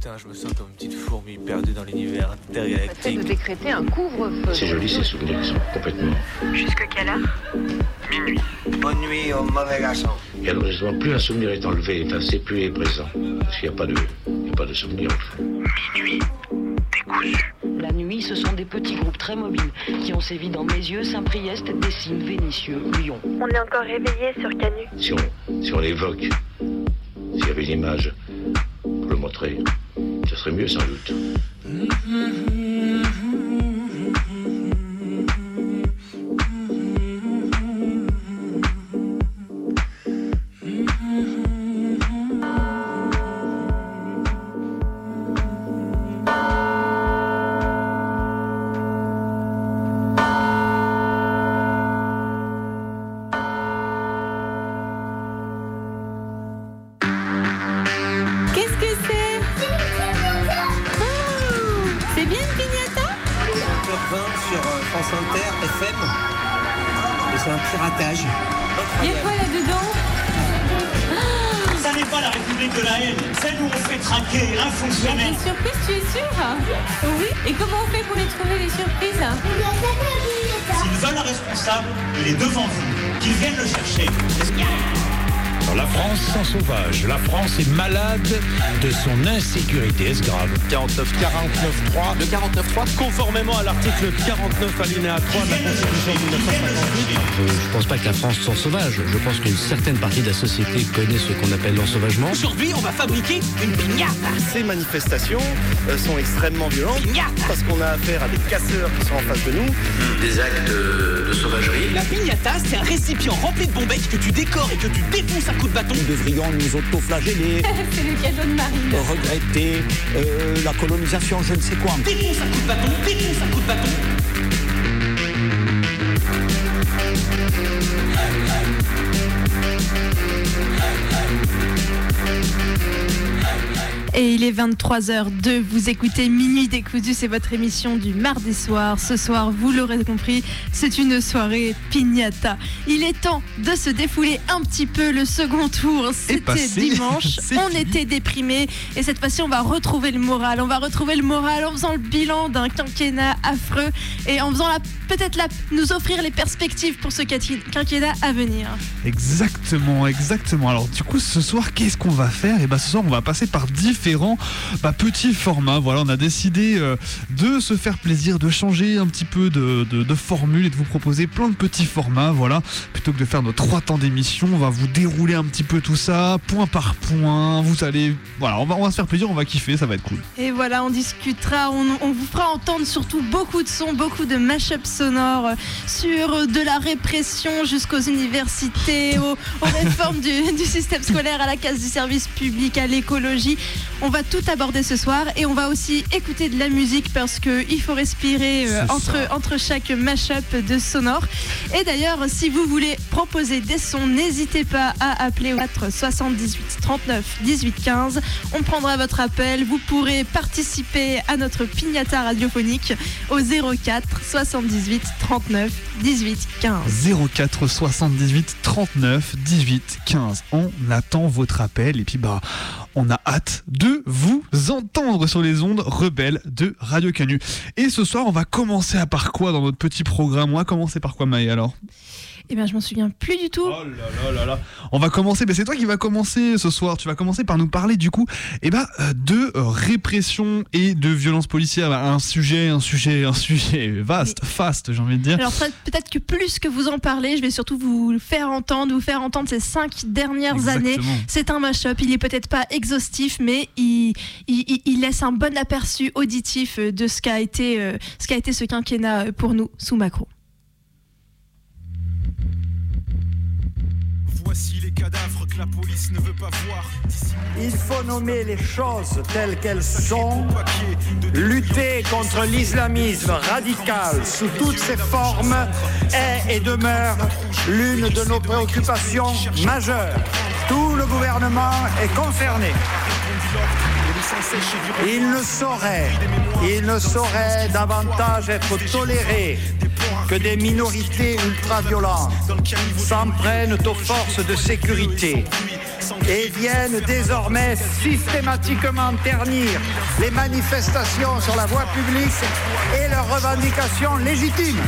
Putain, je me sens comme une petite fourmi perdue dans l'univers intergalactique. de décréter un couvre-feu. C'est joli ces souvenirs, ils sont complètement. Jusque quelle heure? Bonne nuit au mauvais garçon. Et alors justement, plus un souvenir est enlevé, enfin, c'est plus est présent. Parce qu'il n'y a pas de, il y a pas de souvenir fond. La nuit, ce sont des petits groupes très mobiles qui ont sévi dans mes yeux, Saint-Priest, Dessines, Vénissieux, Lyon. On est encore réveillé sur Canu. Si on, si on l'évoque, s'il y avait une image pour le montrer, ce serait mieux sans doute. Qu'est-ce son insécurité. Est-ce grave 49 49 3 le 49 3 conformément à l'article 49 alinéa 3 de la Constitution de 1958. Je ne pense pas que la France soit sauvage. Je pense qu'une certaine partie de la société connaît ce qu'on appelle l'ensauvagement. Aujourd'hui, on va fabriquer une pignata. Ces manifestations euh, sont extrêmement violentes parce qu'on a affaire à des casseurs qui sont en face de nous. Des actes de, de sauvagerie. La pignata, c'est un récipient rempli de bombettes que tu décores et que tu défonces à coups de bâton. Nous devrions nous autoflageller, C'est le cadeau de Marine. regretter euh, la colonisation, je ne sais quoi. Défonce à coups de bâton, défonce à coups de bâton. Et il est 23h02, vous écoutez Minuit décousu, c'est votre émission du mardi soir. Ce soir, vous l'aurez compris, c'est une soirée pignata. Il est temps de se défouler un petit peu. Le second tour, c'était dimanche. On fini. était déprimés et cette fois-ci, on va retrouver le moral. On va retrouver le moral en faisant le bilan d'un quinquennat affreux et en faisant peut-être nous offrir les perspectives pour ce quinquennat à venir. Exactement, exactement. Alors du coup, ce soir, qu'est-ce qu'on va faire? Et ben, ce soir, on va passer par différents bah, petits formats. Voilà, on a décidé euh, de se faire plaisir, de changer un petit peu de, formule et de vous proposer plein de petits formats. Voilà, plutôt que de faire nos trois temps d'émission, on va vous dérouler un petit peu tout ça, point par point. Vous allez, voilà, on va, on va se faire plaisir, on va kiffer, ça va être cool. Et voilà, on discutera, on, vous fera entendre surtout beaucoup de sons, beaucoup de mash-up sonores euh, sur euh, de la répression jusqu'aux universités, aux, aux réformes du, du système scolaire, à la case du service public, à l'écologie. On va tout aborder ce soir et on va aussi écouter de la musique parce qu'il faut respirer euh, entre, ça. entre chaque mash-up de sonore. Et d'ailleurs, si vous voulez proposer des sons, n'hésitez pas à appeler au 4 78 39 18 15. On prendra votre appel. Vous pourrez participer à notre pignata radiophonique au 04 78 39 18 15. 04 78 39 18 15. On attend votre appel et puis bah on a hâte de vous entendre sur les ondes rebelles de Radio Canu. Et ce soir, on va commencer à par quoi dans notre petit programme? On va commencer par quoi Maë alors? Eh bien, je m'en souviens plus du tout. Oh là là là là. On va commencer, mais c'est toi qui vas commencer ce soir. Tu vas commencer par nous parler du coup eh ben, euh, de euh, répression et de violence policière. Un sujet, un sujet, un sujet vaste, faste, j'ai envie de dire. Alors peut- peut-être que plus que vous en parlez, je vais surtout vous faire entendre, vous faire entendre ces cinq dernières années. C'est un mash-up, il est peut-être pas exhaustif, mais il, il, il- il laisse un bon aperçu auditif euh, de ce qu'a été, ce qu'a été ce quinquennat pour nous sous Macron. Voici les cadavres que la police ne veut pas voir. Il faut nommer les choses telles qu'elles sont, lutter contre l'islamisme radical sous toutes ses formes est et demeure l'une de nos préoccupations majeures. Tout le gouvernement est concerné. Il ne saurait, il ne saurait davantage être toléré que des minorités ultra-violentes s'en prennent aux forces de sécurité et viennent désormais systématiquement ternir les manifestations sur la voie publique et leurs revendications légitimes.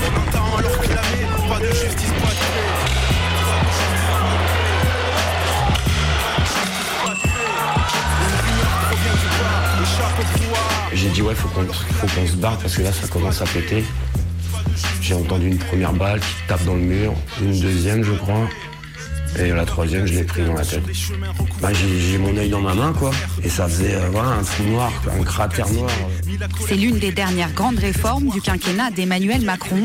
on entend pas de justice J'ai dit ouais, faut qu'on faut qu'on se barre parce que là ça commence à péter. J'ai entendu une première balle qui tape dans le mur, une deuxième je crois, et la troisième je l'ai pris dans la tête. Bah, j'ai j'ai mon œil dans ma main quoi, et ça faisait euh, voilà, un trou noir, un cratère noir. C'est l'une des dernières grandes réformes du quinquennat d'Emmanuel Macron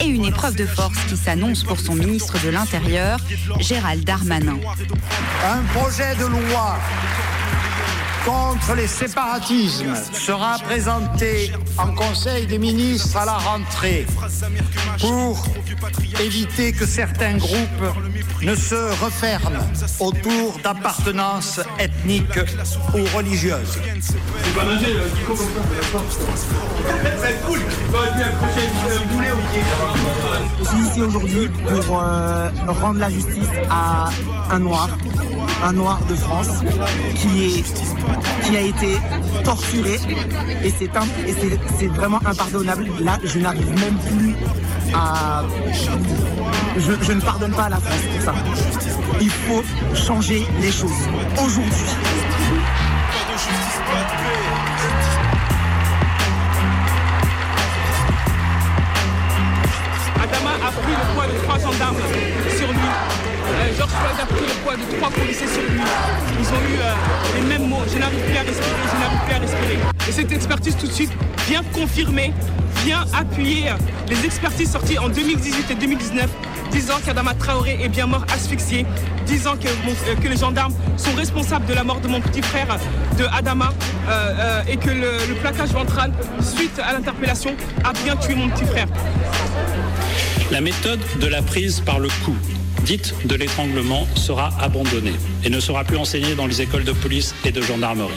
et une épreuve de force qui s'annonce pour son ministre de l'Intérieur, Gérald Darmanin. Un projet de loi contre les séparatismes sera présenté en Conseil des ministres à la rentrée pour éviter que certains groupes ne se referment autour d'appartenances ethniques ou religieuses. Je suis ici aujourd'hui pour euh, rendre la justice à un noir, un noir de France qui, est, qui a été torturé et c'est vraiment impardonnable. Là, je n'arrive même plus à... Je, ne pardonne pas à la France pour ça. Il faut changer les choses aujourd'hui. A pris le poids de trois policiers sur lui. Ils ont eu euh, les mêmes mots. Je n'arrive plus à respirer, je n'arrive plus à respirer. Et cette expertise tout de suite vient confirmer, vient appuyer euh, les expertises sorties en 2018 et 2019 disant qu'Adama Traoré est bien mort asphyxié, disant euh, que les gendarmes sont responsables de la mort de mon petit frère de Adama et que le, le plaquage ventral, suite à l'interpellation, a bien tué mon petit frère. La méthode de la prise par le cou, dite de l'étranglement, sera abandonnée et ne sera plus enseignée dans les écoles de police et de gendarmerie.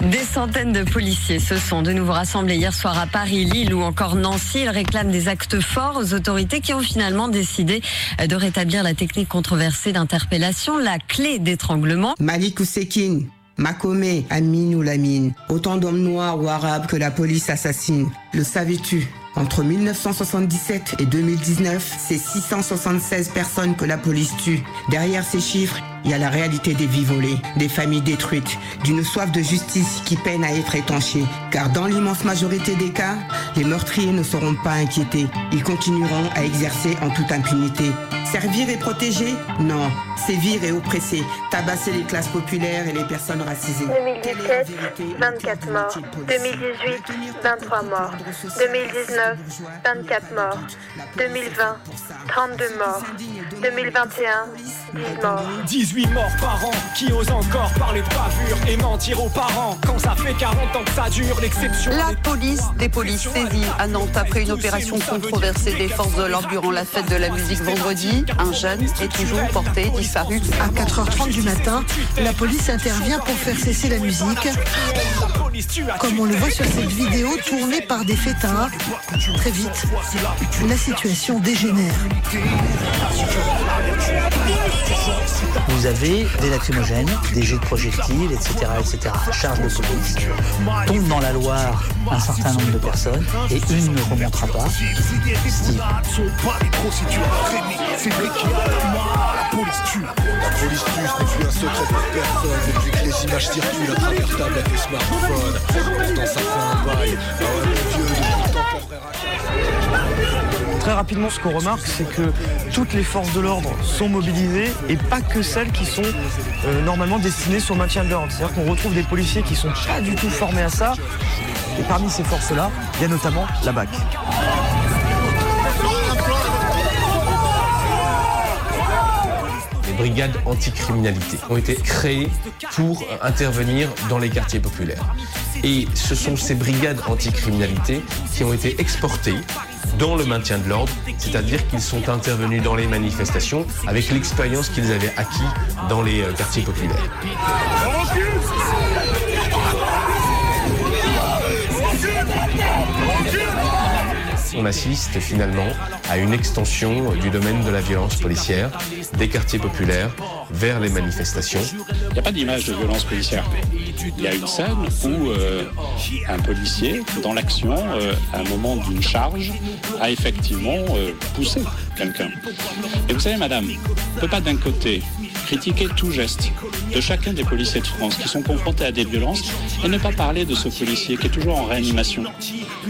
Des centaines de policiers se sont de nouveau rassemblés hier soir à Paris, Lille ou encore Nancy. Ils réclament des actes forts aux autorités qui ont finalement décidé de rétablir la technique controversée d'interpellation, la clé d'étranglement. Malik Ousekine, Makome, Amin ou Lamine, autant d'hommes noirs ou arabes que la police assassine. Le savais-tu? Entre 1977 et 2019, c'est 676 personnes que la police tue. Derrière ces chiffres, il y a la réalité des vies volées, des familles détruites, d'une soif de justice qui peine à être étanchée. Car dans l'immense majorité des cas, les meurtriers ne seront pas inquiétés. Ils continueront à exercer en toute impunité. Servir et protéger Non. Sévir et oppresser. Tabasser les classes populaires et les personnes racisées. 2017, 24 morts. 2018, 23 morts. 2019, 24 morts. 2020, 32 morts. 2021, 10 morts. 18 morts par an qui encore parler de bavure et mentir aux parents quand ça fait 40 ans que ça dure l'exception. La police des polices saisie à Nantes après une opération controversée des forces de l'ordre durant la fête de la musique vendredi. Un jeune est toujours porté disparu. À 4h30 du matin, la police intervient pour faire cesser la musique. Comme on le voit sur cette vidéo tournée par des fêtards. Très vite, la situation dégénère. Vous avez des lacrymogènes, des jets de projectiles, etc., etc. Charge de police. Tombe dans la Loire un certain nombre de personnes et une ne remontera pas. La police tue, ce n'est plus un secret pour personne Depuis que les images circulent à travers tablette et smartphone Pourtant ça fait un bail, ah ouais dieu, depuis le temps Très rapidement, ce qu'on remarque, c'est que toutes les forces de l'ordre sont mobilisées et pas que celles qui sont euh, normalement destinées sur le maintien de l'ordre. C'est-à-dire qu'on retrouve des policiers qui sont pas du tout formés à ça. Et parmi ces forces-là, il y a notamment la BAC. Les brigades anticriminalité ont été créées pour intervenir dans les quartiers populaires. Et ce sont ces brigades anticriminalité qui ont été exportées dans le maintien de l'ordre, c'est-à-dire qu'ils sont intervenus dans les manifestations avec l'expérience qu'ils avaient acquis dans les euh, quartiers populaires. On assiste finalement à une extension du domaine de la violence policière des quartiers populaires vers les manifestations. Il n'y a pas d'image de violence policière. Il y a une scène où euh, un policier, dans l'action, euh, à un moment d'une charge, a effectivement euh, poussé quelqu'un. Et vous savez, madame, on ne peut pas d'un côté critiquer tout geste de chacun des policiers de France qui sont confrontés à des violences et ne pas parler de ce policier qui est toujours en réanimation,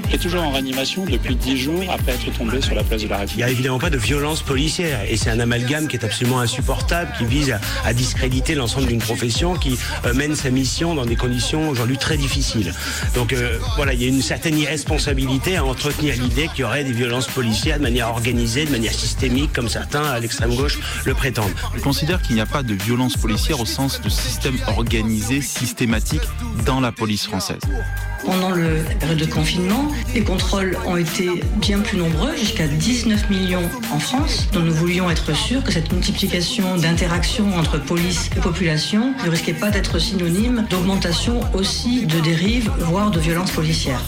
qui est toujours en réanimation depuis dix jours après être tombé sur la place de la Il n'y République. a évidemment pas de violence policière et c'est un amalgame qui est absolument insupportable, qui vise à, à discréditer l'ensemble d'une profession qui euh, mène sa mission dans des conditions aujourd'hui très difficiles. Donc euh, voilà, il y a une certaine irresponsabilité à entretenir l'idée qu'il y aurait des violences policières de manière organisée, de manière systémique, comme certains à l'extrême gauche le prétendent. Je considère qu'il n'y a pas de violence policière au sens de système organisé, systématique dans la police française. Pendant le- la période de confinement, les contrôles ont été bien plus nombreux, jusqu'à 19 millions en France. Donc nous voulions être sûrs que cette multiplication d'interactions entre police et population ne risquait pas d'être synonyme d'augmentation aussi de dérives, voire de violences policières.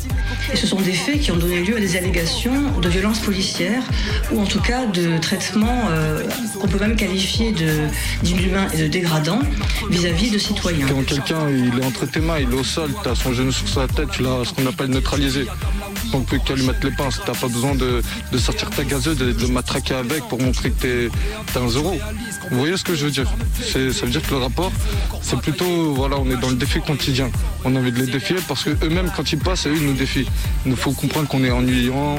Et ce sont des faits qui ont donné lieu à des allégations de violences policières ou en tout cas de traitements euh, qu'on peut même qualifier de- d'inhumains et de dégradants vis-à-vis de citoyens. Quand quelqu'un est entre tes mains, il est au sol, tu as son genou sur sa tête, tu ce qu'on appelle neutralisé. On peut qu'à lui mettre les pinces, t'as pas besoin de, de sortir ta gazeuse, de, de matraquer avec pour montrer que t'es un zéro. Vous voyez ce que je veux dire? Ça veut dire que le rapport, c'est plutôt, voilà, on est dans le défi quotidien. On a envie de les défier parce que eux-mêmes, quand ils passent, eux, ils nous défient. Il nous faut comprendre qu'on est ennuyant,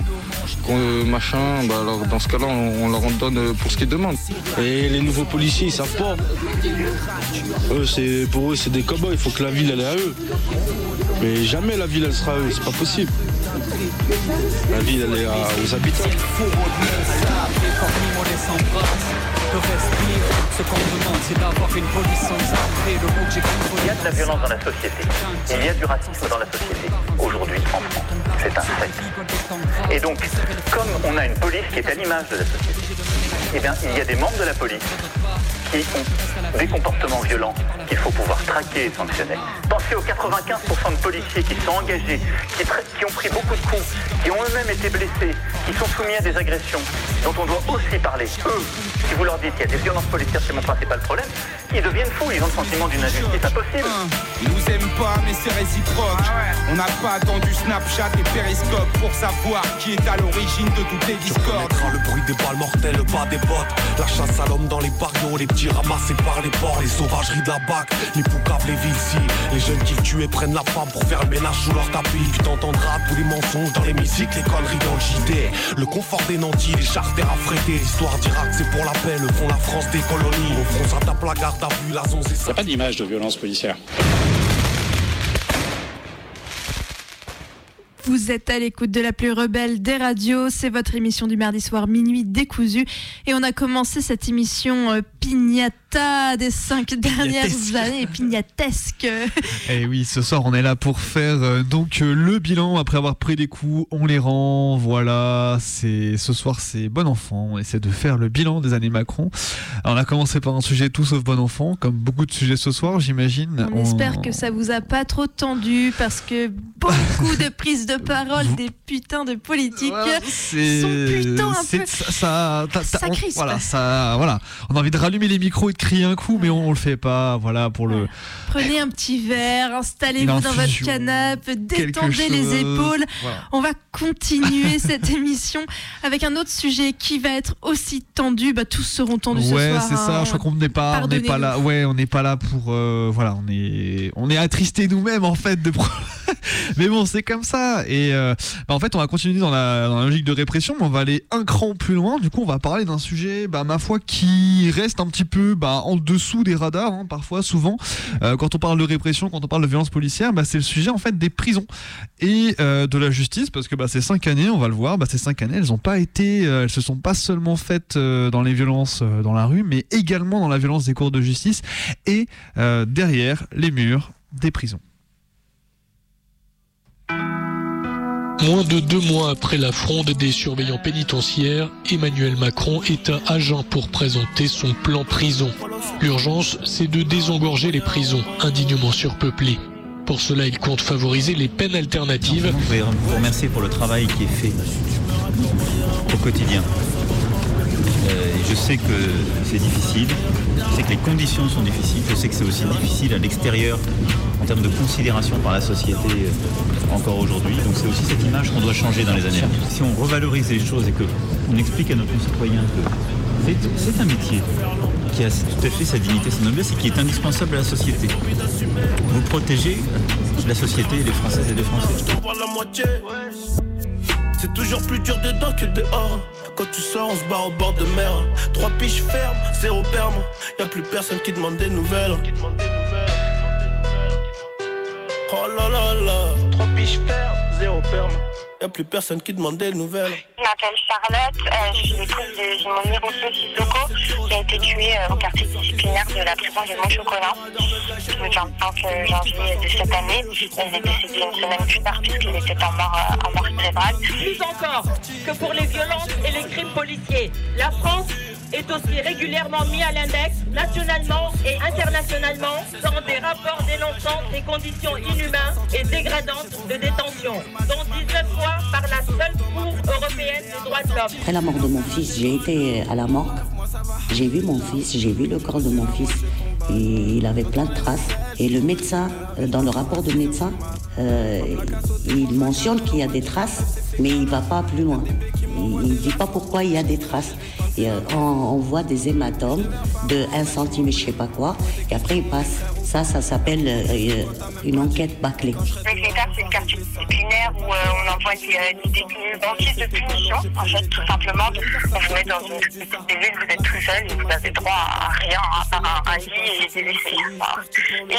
qu'on euh, machin. Bah alors dans ce cas-là, on, leur en donne euh, pour ce qu'ils demandent. Et les nouveaux policiers, ils savent pas. C'est, pour eux, c'est des cow-boys. Il faut que la ville, elle est à eux. Mais jamais la ville, elle sera à eux. C'est pas possible. La ville, elle est à- aux habitants. Ce qu'on demande, c'est d'avoir une police sans armes. Et le mot que j'ai Il y a de la violence dans la société. Il y a du racisme dans la société. Aujourd'hui, en France, c'est un fait. Et donc, comme on a une police qui est à l'image de la société, eh bien, il y a des membres de la police des comportements violents qu'il faut pouvoir traquer et sanctionner. Pensez aux 95% de policiers qui sont engagés, qui, qui ont pris beaucoup de coups, qui ont eux-mêmes été blessés, qui sont soumis à des agressions, dont on doit aussi parler. Eux, si vous leur dites qu'il y a des violences policières, c'est mon principal problème, ils deviennent fous, ils ont le sentiment d'une injustice impossible. Ils nous aiment pas, mais c'est réciproque. On n'a pas attendu Snapchat et Periscope pour savoir qui est à l'origine de toutes les discordes. le bruit des balles mortelles, le pas des bottes. La chasse à l'homme dans les les petits ramassés par les ports, les sauvageries de la BAC, les poucaves, les villes Les jeunes qui tuent prennent la femme pour faire le ménage sous leur tapis. Tu t'entendras tous les mensonges dans musiques, les conneries dans le JT. Le confort des nantis, les charters affrétés. L'histoire d'Irak, c'est pour la paix, le font la France des colonies. Au front, ça tape la garde à vue, la zone, c'est Il n'y a pas d'image de violence policière. Vous êtes à l'écoute de la plus rebelle des radios, c'est votre émission du mardi soir minuit décousu. Et on a commencé cette émission euh, pignata des cinq dernières années, pignatesque. Et oui, ce soir on est là pour faire euh, donc euh, le bilan après avoir pris des coups, on les rend. Voilà, c'est ce soir c'est bon enfant. On essaie de faire le bilan des années Macron. Alors, on a commencé par un sujet tout sauf bon enfant, comme beaucoup de sujets ce soir, j'imagine. On espère que ça vous a pas trop tendu parce que beaucoup de prises de parole des putains de politiques c'est sont plutôt un peu ça, ça, Ça on- voilà ça voilà on a envie de rallumer les micros et de crier un coup mais on, on le fait pas voilà pour le Prenez un petit verre, installez-vous dans votre canapé, détendez les épaules. Voilà. On va continuer cette émission avec un autre sujet qui va être aussi tendu. Bah, tous seront tendus ce ouais soir. c'est ça hein. je crois qu'on n'est pas on n'est pas là ouais on n'est pas là pour euh, voilà on est on est attristé nous-mêmes en fait de mais bon c'est comme ça et euh, bah, en fait on va continuer dans la, dans la logique de répression mais on va aller un cran plus loin du coup on va parler d'un sujet bah, ma foi qui reste un petit peu bah, en dessous des radars hein, parfois souvent. Euh, quand on parle de répression quand on parle de violence policière bah, c'est le sujet en fait des prisons. Et euh, de la justice parce que bah, ces cinq années on va le voir bah, ces cinq années elles ont pas été euh, elles se sont pas seulement faites dans les violences dans la rue mais également dans la violence des cours de justice et derrière les murs des prisons Moins de deux mois après la fronde des surveillants pénitentiaires, Emmanuel Macron est à Agen pour présenter son plan prison. L'urgence, c'est de désengorger les prisons indignement surpeuplées. Pour cela, il compte favoriser les peines alternatives. Je voudrais vous remercier pour le travail qui est fait au quotidien. Euh, je sais que c'est difficile, je sais que les conditions sont difficiles, je sais que c'est aussi difficile à l'extérieur en termes de considération par la société euh, encore aujourd'hui. Donc c'est aussi cette image qu'on doit changer dans les années. Si on revalorise les choses et qu'on explique à nos concitoyens que c'est un métier qui a tout à fait sa dignité, sa noblesse et qui est indispensable à la société. Vous protégez la société les Françaises et les Français. C'est toujours plus dur dedans que dehors. Quand tu sors, on se barre au bord de mer. Trois piches fermes, zéro perme. Y a plus personne qui demande des nouvelles. Oh là là là. Trois piches fermes, zéro perme. Y a plus personne qui demande des nouvelles. Je m'appelle Charlotte, euh, je suis l'épouse de Jimmy Rousseau Sissoko, qui a été tué euh, au quartier disciplinaire de la prison de Montchocolin le 25 janvier de cette année. Il est décédé une semaine plus tard puisqu'il était en mort, euh, en mort cérébrale. Plus encore que pour les violences et les crimes policiers, la France est aussi régulièrement mis à l'index nationalement et internationalement dans des rapports dénonçant des conditions inhumaines et dégradantes de détention, dont 19 fois par la seule Cour européenne des droits de l'homme. Après la mort de mon fils, j'ai été à la morgue. J'ai vu mon fils, j'ai vu le corps de mon fils. Il avait plein de traces. Et le médecin, euh, dans le rapport de médecin, euh, il mentionne qu'il y a des traces, mais il ne va pas plus loin. Il ne dit pas pourquoi il y a des traces. Euh, on, voit des hématomes de 1 cm, je sais pas quoi, et après il passe. Ça, ça s'appelle euh, une enquête bâclée. L'état, c'est une quartier disciplinaire où euh, on envoie des, euh, des détenus banquiers de punition. En fait, tout simplement, vous met dans une petite cellule, vous êtes tout seul vous avez droit à rien, à part un, lit et des. Voilà. Et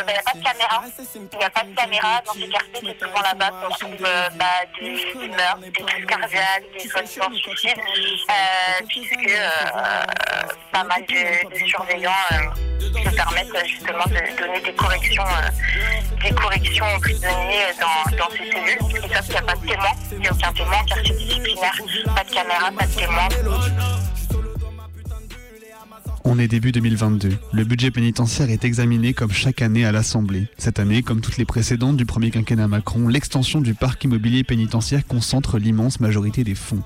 il n'y a pas de caméra. Il n'y a pas de caméra dans ces quartiers, c'est souvent là-bas qu'on trouve euh, bah, des meurtres, des crises cardiaques, des euh, puisque euh, pas mal de, de surveillants euh, se permettent euh, justement de donner des corrections, euh, des corrections aux prisonniers dans, dans ces cellules. Ils savent qu'il n'y a pas de témoin, il n'y a aucun témoin, quartier disciplinaire, pas de caméra, pas de témoin. On est début 2022. Le budget pénitentiaire est examiné comme chaque année à l'Assemblée. Cette année, comme toutes les précédentes du premier quinquennat Macron, l'extension du parc immobilier pénitentiaire concentre l'immense majorité des fonds.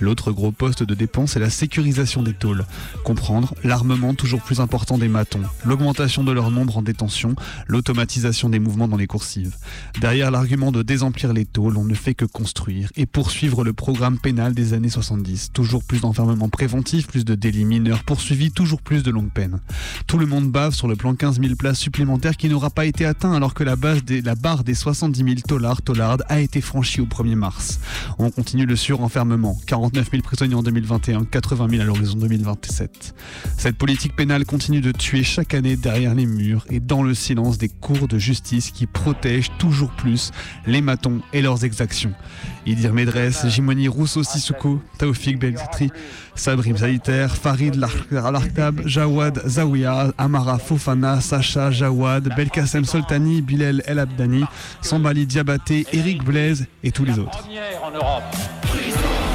L'autre gros poste de dépense est la sécurisation des tôles. Comprendre l'armement toujours plus important des matons, l'augmentation de leur nombre en détention, l'automatisation des mouvements dans les coursives. Derrière l'argument de désemplir les tôles, on ne fait que construire et poursuivre le programme pénal des années 70. Toujours plus d'enfermement préventif, plus de délits mineurs poursuivis, toujours plus de longues peines. Tout le monde bave sur le plan 15 000 places supplémentaires qui n'aura pas été atteint alors que la, base des, la barre des 70 000 tollards tollardes a été franchie au 1er mars. On continue le surenfermement. 49 000 prisonniers en 2021, 80 000 à l'horizon 2027. Cette politique pénale continue de tuer chaque année derrière les murs et dans le silence des cours de justice qui protègent toujours plus les matons et leurs exactions. Idir Medres, Jimoni Rousseau Sissoko, Taoufik Beltri, Sabrim Zaïter, Farid Larktab, Jawad Zawiya, Amara Fofana, Sacha Jawad, Belkacem Soltani, Bilal El Abdani, Sambali Diabaté, Eric Blaise et tous les autres. en Europe.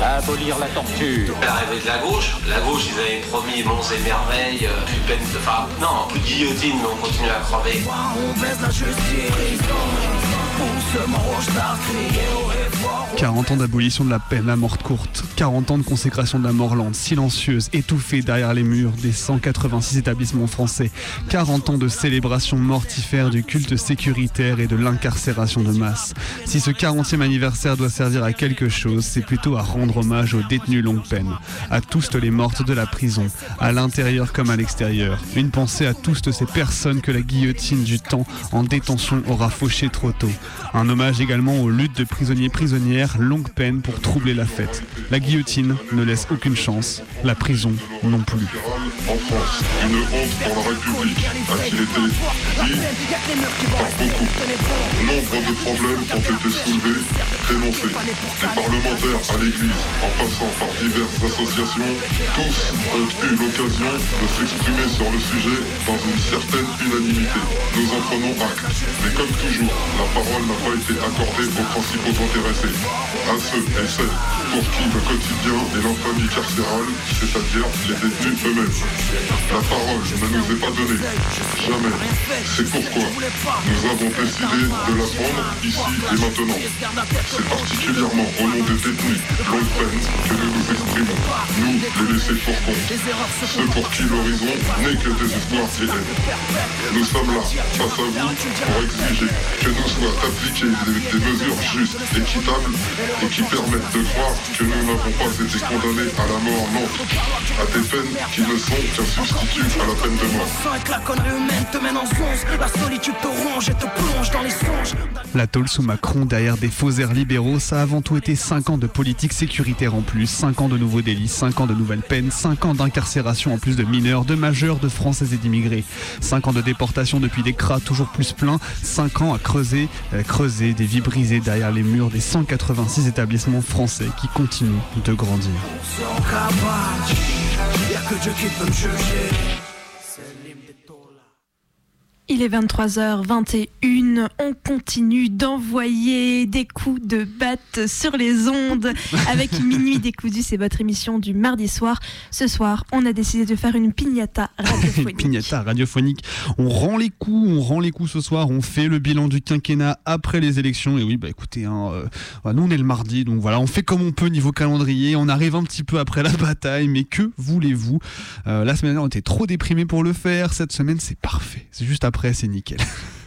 Abolir la torture. L'arrivée de la gauche, la gauche ils avaient promis monts et merveilles, euh, plus de peine de enfin, non, plus de guillotine, mais on continue à crever. On baisse la justice. 40 ans d'abolition de la peine à mort courte, 40 ans de consécration de la mort lente, silencieuse, étouffée derrière les murs des 186 établissements français, 40 ans de célébration mortifère du culte sécuritaire et de l'incarcération de masse. Si ce 40e anniversaire doit servir à quelque chose, c'est plutôt à rendre hommage aux détenus longue peine, à tous les mortes de la prison, à l'intérieur comme à l'extérieur. Une pensée à tous ces personnes que la guillotine du temps en détention aura fauché trop tôt. Hommage également aux luttes de prisonniers prisonnières, longue peine pour troubler la fête. La guillotine ne laisse aucune chance, la prison non plus. En France, une honte pour la République a-t-il été dit par beaucoup Nombre de problèmes ont été soulevés, dénoncés. Des parlementaires à l'Église, en passant par diverses associations, tous ont eu l'occasion de s'exprimer sur le sujet dans une certaine unanimité. Nous en prenons acte. Mais comme toujours, la parole n'a pas été accordée aux principaux intéressés, à ceux et celles pour qui le quotidien est l'infamie carcérale, c'est-à-dire les détenus eux-mêmes. La parole ne nous est pas donnée, jamais. C'est pourquoi nous avons décidé de la prendre ici et maintenant. C'est particulièrement au nom des détenus longue peine que nous nous exprimons, nous les laissés pour compte, ceux pour qui l'horizon n'est que désespoir et haine. Nous sommes là, face à vous, pour exiger que nous soient appliquées des, des mesures justes, équitables et qui permettent de croire que nous n'avons pas été condamnés à la mort lente, à des peines qui ne sont qu'un substitut à la peine de mort. La tôle sous Macron derrière des faux airs libéraux, ça a avant tout été 5 ans de politique sécuritaire en plus, 5 ans de nouveaux délits, 5 ans de nouvelles peines, 5 ans d'incarcération en plus de mineurs, de majeurs, de Français et d'immigrés, 5 ans de déportation depuis des cras toujours plus pleins, 5 ans à creuser, euh, creuser des vies brisées derrière les murs des 186 établissements français qui continuent de grandir. Il est 23h21, on continue d'envoyer des coups de batte sur les ondes avec Minuit décousu, c'est votre émission du mardi soir. Ce soir, on a décidé de faire une pignata radiophonique. Pignata radiophonique. On rend les coups, on rend les coups ce soir, on fait le bilan du quinquennat après les élections. Et oui, bah écoutez, hein, euh, nous on est le mardi, donc voilà, on fait comme on peut niveau calendrier. On arrive un petit peu après la bataille, mais que voulez-vous? Euh, La semaine dernière, on était trop déprimés pour le faire. Cette semaine, c'est parfait. C'est juste après, c'est nickel.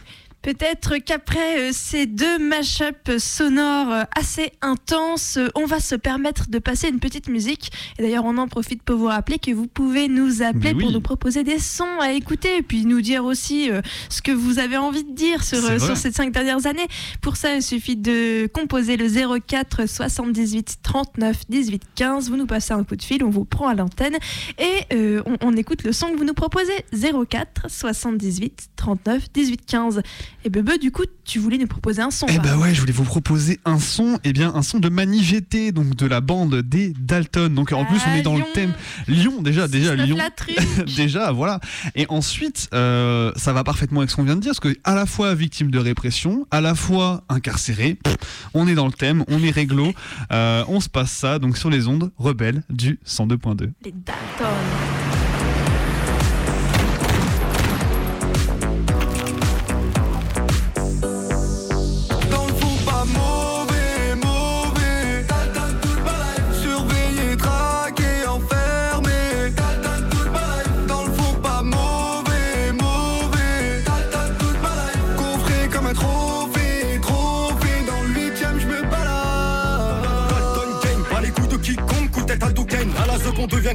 Peut-être qu'après euh, ces deux mashups sonores assez intenses, euh, on va se permettre de passer une petite musique. Et d'ailleurs, on en profite pour vous rappeler que vous pouvez nous appeler oui. pour nous proposer des sons à écouter et puis nous dire aussi euh, ce que vous avez envie de dire sur, ces cinq dernières années. Pour ça, il suffit de composer le 04 78 39 18 15. Vous nous passez un coup de fil, on vous prend à l'antenne et euh, on, on écoute le son que vous nous proposez. 04 78 39 18 15. Et Bebe, du coup, tu voulais nous proposer un son. Eh bah ouais, je voulais vous proposer un son, eh bien un son de Mani GT, donc de la bande des Dalton. Donc en plus on Ah, est dans Lyon. le thème Lyon déjà, déjà Lyon. déjà voilà. Et ensuite euh, ça va parfaitement avec ce qu'on vient de dire, parce que à la fois victime de répression, à la fois incarcéré, pff, on est dans le thème, on est réglo, euh, on se passe ça donc sur les ondes rebelles du 102.2. Les Dalton.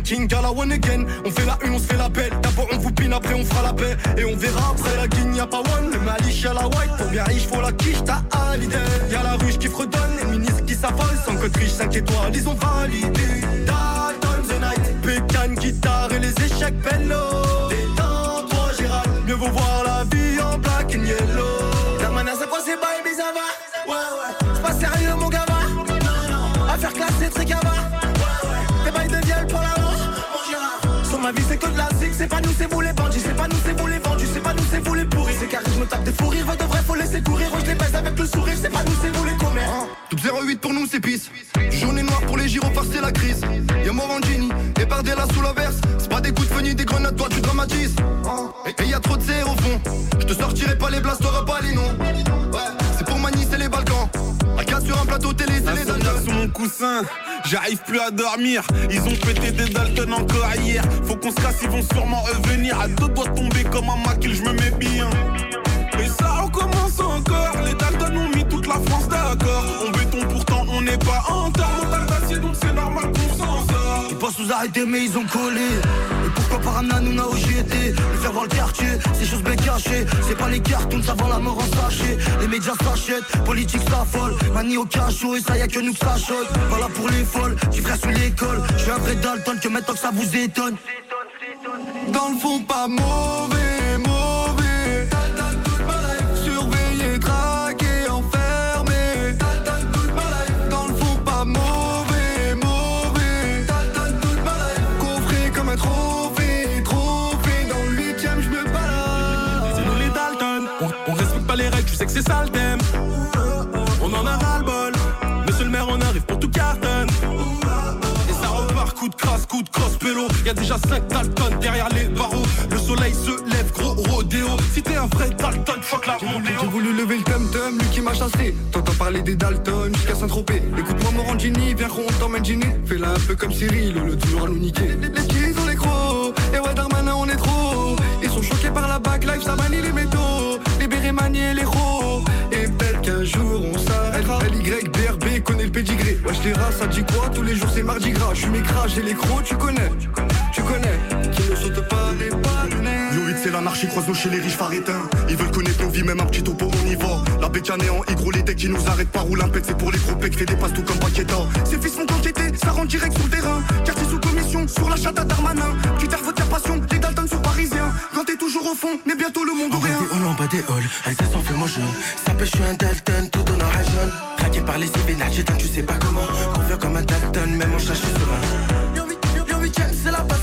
King, à la one again. On fait la une, on se fait la belle. D'abord, on vous pine, après, on fera la paix. Et on verra après la guigne, y'a pas one. Le malice à la white, pour bien riche, faut la quiche, t'as Hallyday. Y'a la ruche qui fredonne, les ministres qui s'affolent. Sans code riche, 5 étoiles, ils ont validé. Dalton the night, pécane, guitare et les échecs bello. Détends-toi, Gérald, mieux vaut voir la vie en black and yellow. La menace, c'est quoi, c'est baby, ça va? Ouais, ouais, c'est pas sérieux, mon gars, va? Affaire classée, très cava. Vie, c'est que de la zig, c'est pas nous, c'est vous les bandits, c'est pas nous, c'est vous les vendus, c'est pas nous, c'est vous les pourris. C'est carré, je me tape des fous rires, de vrai, faut laisser courir. Je les baise avec le sourire, c'est pas nous, c'est vous les commères. Double 08 pour nous, c'est pisse. Jaune et noir pour les gyrophares, c'est la crise. Y'a Morandini et Bardella sous la verse. C'est pas des coups de feu ni des grenades, toi tu dramatises. Et y a trop de zéro au fond. Je te sortirai pas les blasts, t'auras pas les noms. 4 sur un plateau télé, c'est les sur mon coussin, j'arrive plus à dormir. Ils ont pété des Dalton encore hier. Faut qu'on se casse, ils vont sûrement revenir. À deux doigts tomber comme un maquille, je me mets bien. Et ça recommence encore. Les Dalton ont mis toute la France d'accord. On béton, pourtant on n'est pas en tort. Mental d'acier, donc c'est normal qu'on s'en pensent nous arrêter mais ils ont collé. Et pourquoi par Hanouna où j'y étais Le faire voir le quartier, c'est chose bien cachée C'est pas les cartoons, ça vend la mort en sachet. Les médias s'achètent, politique s'affole. Mani au cachot et ça y a que nous que ça Voilà pour les folles, tu feras sous l'école. Je suis un vrai Dalton que maintenant que ça vous étonne. Dans le fond pas mauvais On en a ras-le-bol. Monsieur le maire, on arrive pour tout carton. Et ça repart, coup de crasse, coup de crosse, pélo. Y'a déjà 5 Dalton derrière les barreaux. Le soleil se lève, gros rodéo. Si t'es un vrai Dalton, fuck la rondéo. J'ai voulu lever le tum-tum, lui qui m'a chassé. T'entends parler des Dalton jusqu'à Saint-Tropez. Écoute-moi, Morandini, viens qu'on t'emmène dîner. Fais-la un peu comme Cyril, le toujours à nous niquer. Les, les, les, les crocs, et ouais, on est trop. Ils sont choqués par la backlife, ça manie les métaux. Les manier les rôles. Et peut-être qu'un jour on s'arrêtera. LY, BRB, connais le pédigré. Wesh, les rats, ça dit quoi? Tous les jours c'est mardi gras. Je suis crash et les crocs, tu connais. Tu connais. Qui ne saute pas les pas c'est l'anarchie, croise-nous chez les riches phares éteints. Ils veulent connaître nos vies, même un petit topo, on y va. La bécane est en gros, les qui nous arrêtent pas. Pec, c'est pour les gros pecs, fais des passes tout comme Paqueta. Ces fils font enquêter, ça rentre direct sur le terrain. Quartier sous commission, sur la chatte Darmanin. Tu terres votre passion, les Dalton sont parisiens. Quand t'es toujours au fond, mais bientôt le monde En bas aurait des halls, en bas des halls, ça s'en fait moi je Ça peut, je suis un Dalton, tout en or jaune Craqué par les j'éteins, tu sais pas comment Confiant comme un Dalton, même en suis serein yo, huitième, c'est la passe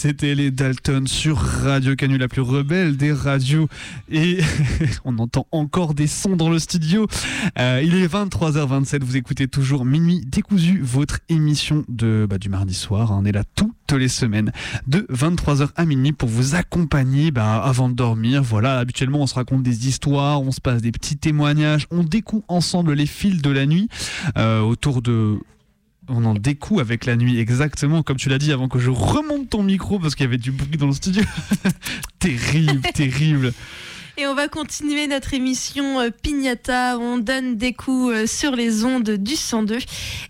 c'était les Dalton sur Radio Canu, la plus rebelle des radios. Et on entend encore des sons dans le studio. Euh, il est 23h27, vous écoutez toujours Minuit décousu, votre émission de, bah, du mardi soir. On est là toutes les semaines de 23h à minuit pour vous accompagner bah, avant de dormir. Voilà, habituellement on se raconte des histoires, on se passe des petits témoignages, on découvre ensemble les fils de la nuit euh, autour de on en découe avec la nuit, exactement comme tu l'as dit avant que je remonte ton micro parce qu'il y avait du bruit dans le studio. terrible, terrible. Et on va continuer notre émission euh, Pignata. On donne des coups euh, sur les ondes du 102.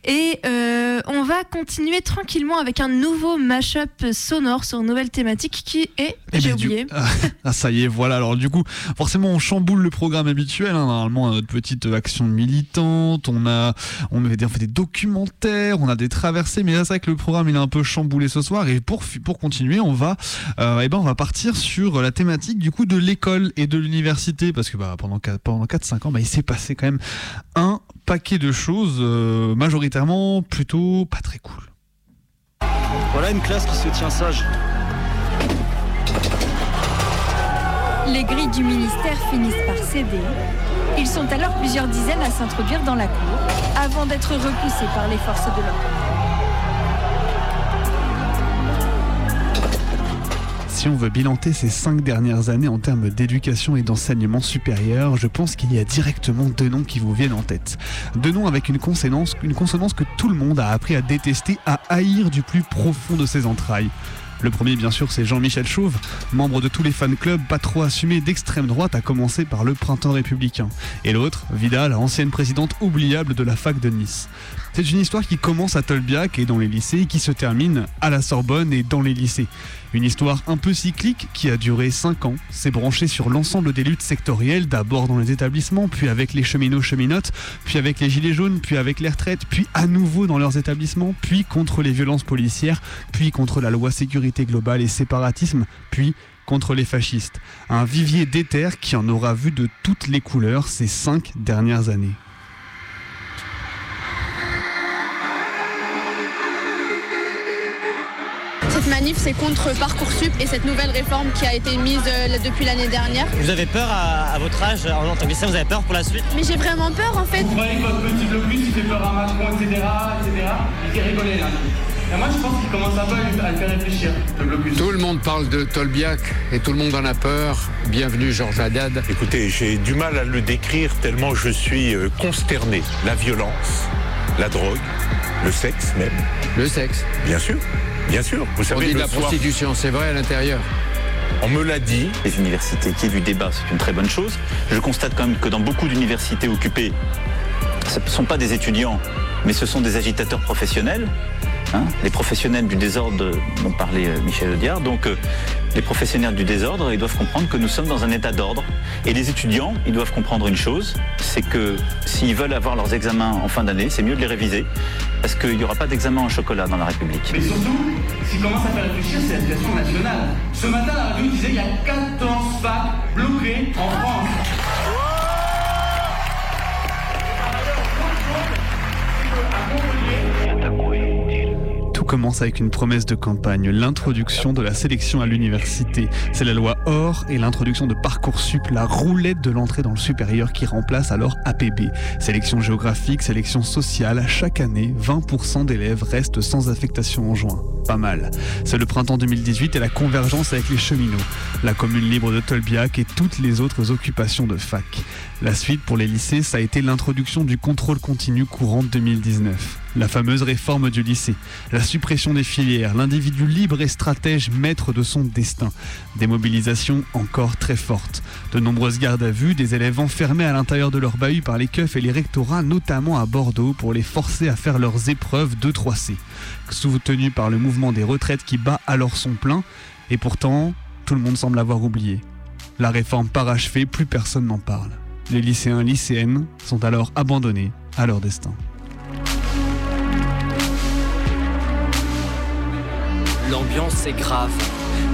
Et euh, on va continuer tranquillement avec un nouveau mashup sonore sur une nouvelle thématique qui est. Eh J'ai ben, du- oublié. Ah ça y est, voilà. Alors du coup, forcément, on chamboule le programme habituel. hein. Normalement, on a notre petite action militante, on a, on fait des, on fait des documentaires, on a des traversées. Mais là, c'est vrai que le programme il est un peu chamboulé ce soir. Et pour pour continuer, on va, euh, eh ben, on va partir sur la thématique du coup de l'école et de l'université parce que bah, pendant quatre- pendant 4-5 ans, bah, il s'est passé quand même un paquet de choses, euh, majoritairement plutôt pas très cool. Voilà une classe qui se tient sage. Les grilles du ministère finissent par céder. Ils sont alors plusieurs dizaines à s'introduire dans la cour avant d'être repoussés par les forces de l'ordre. Si on veut bilanter ces cinq dernières années en termes d'éducation et d'enseignement supérieur, je pense qu'il y a directement deux noms qui vous viennent en tête. Deux noms avec une consonance, que tout le monde a appris à détester, à haïr du plus profond de ses entrailles. Le premier, bien sûr, c'est Jean-Michel Chauve, membre de tous les fan clubs pas trop assumés d'extrême droite, à commencer par le Printemps républicain. Et l'autre, Vidal, ancienne présidente oubliable de la fac de Nice. C'est une histoire qui commence à Tolbiac et dans les lycées qui se termine à la Sorbonne et dans les lycées. Une histoire un peu cyclique qui a duré 5 ans, s'est branchée sur l'ensemble des luttes sectorielles, d'abord dans les établissements, puis avec les cheminots cheminotes, puis avec les gilets jaunes, puis avec les retraites, puis à nouveau dans leurs établissements, puis contre les violences policières, puis contre la loi sécurité globale et séparatisme, puis contre les fascistes. Un vivier d'éther qui en aura vu de toutes les couleurs ces 5 dernières années. C'est contre Parcoursup et cette nouvelle réforme qui a été mise euh, depuis l'année dernière. Vous avez peur à, à votre âge, en tant que lycéen, vous avez peur pour la suite? Mais j'ai vraiment peur en fait. Vous croyez que votre petit blocus il fait peur à Macron, etc., etc. Il fait rigoler là. Et moi je pense qu'il commence un peu à lui- à le faire réfléchir, le blocus. Tout le monde parle de Tolbiac et tout le monde en a peur. Bienvenue Georges Haddad. Écoutez, j'ai du mal à le décrire tellement je suis euh, consterné. La violence, la drogue, le sexe même. Le sexe Bien sûr, bien sûr. Vous On savez, dit de le la soir- prostitution, c'est vrai à l'intérieur. On me l'a dit. Les universités qui est du débat, c'est une très bonne chose. Je constate quand même que dans beaucoup d'universités occupées, ce ne sont pas des étudiants, mais ce sont des agitateurs professionnels hein, les professionnels du désordre dont parlait euh, Michel Audiard. Donc euh, les professionnels du désordre, ils doivent comprendre que nous sommes dans un état d'ordre. Et les étudiants, ils doivent comprendre une chose, c'est que s'ils veulent avoir leurs examens en fin d'année, c'est mieux de les réviser, parce qu'il n'y aura pas d'examen en chocolat dans la République. Mais surtout, ce qui commence à faire réfléchir, c'est la situation nationale. Ce matin, la radio disait qu'il y a 14 facs bloqués en France. Commence avec une promesse de campagne, l'introduction de la sélection à l'université. C'est la loi OR et l'introduction de Parcoursup, la roulette de l'entrée dans le supérieur qui remplace alors APB. Sélection géographique, sélection sociale, chaque année, 20% d'élèves restent sans affectation en juin. Pas mal. C'est le printemps 2018 et la convergence avec les cheminots, la commune libre de Tolbiac et toutes les autres occupations de fac. La suite pour les lycées, ça a été l'introduction du contrôle continu courant 2019. La fameuse réforme du lycée, la suppression des filières, l'individu libre et stratège maître de son destin. Des mobilisations encore très fortes. De nombreuses gardes à vue, des élèves enfermés à l'intérieur de leur bahut par les keufs et les rectorats, notamment à Bordeaux, pour les forcer à faire leurs épreuves 2-3C. Soutenu par le mouvement des retraites qui bat alors son plein, et pourtant, tout le monde semble avoir oublié. La réforme parachevée, plus personne n'en parle. Les lycéens lycéennes sont alors abandonnés à leur destin. L'ambiance est grave.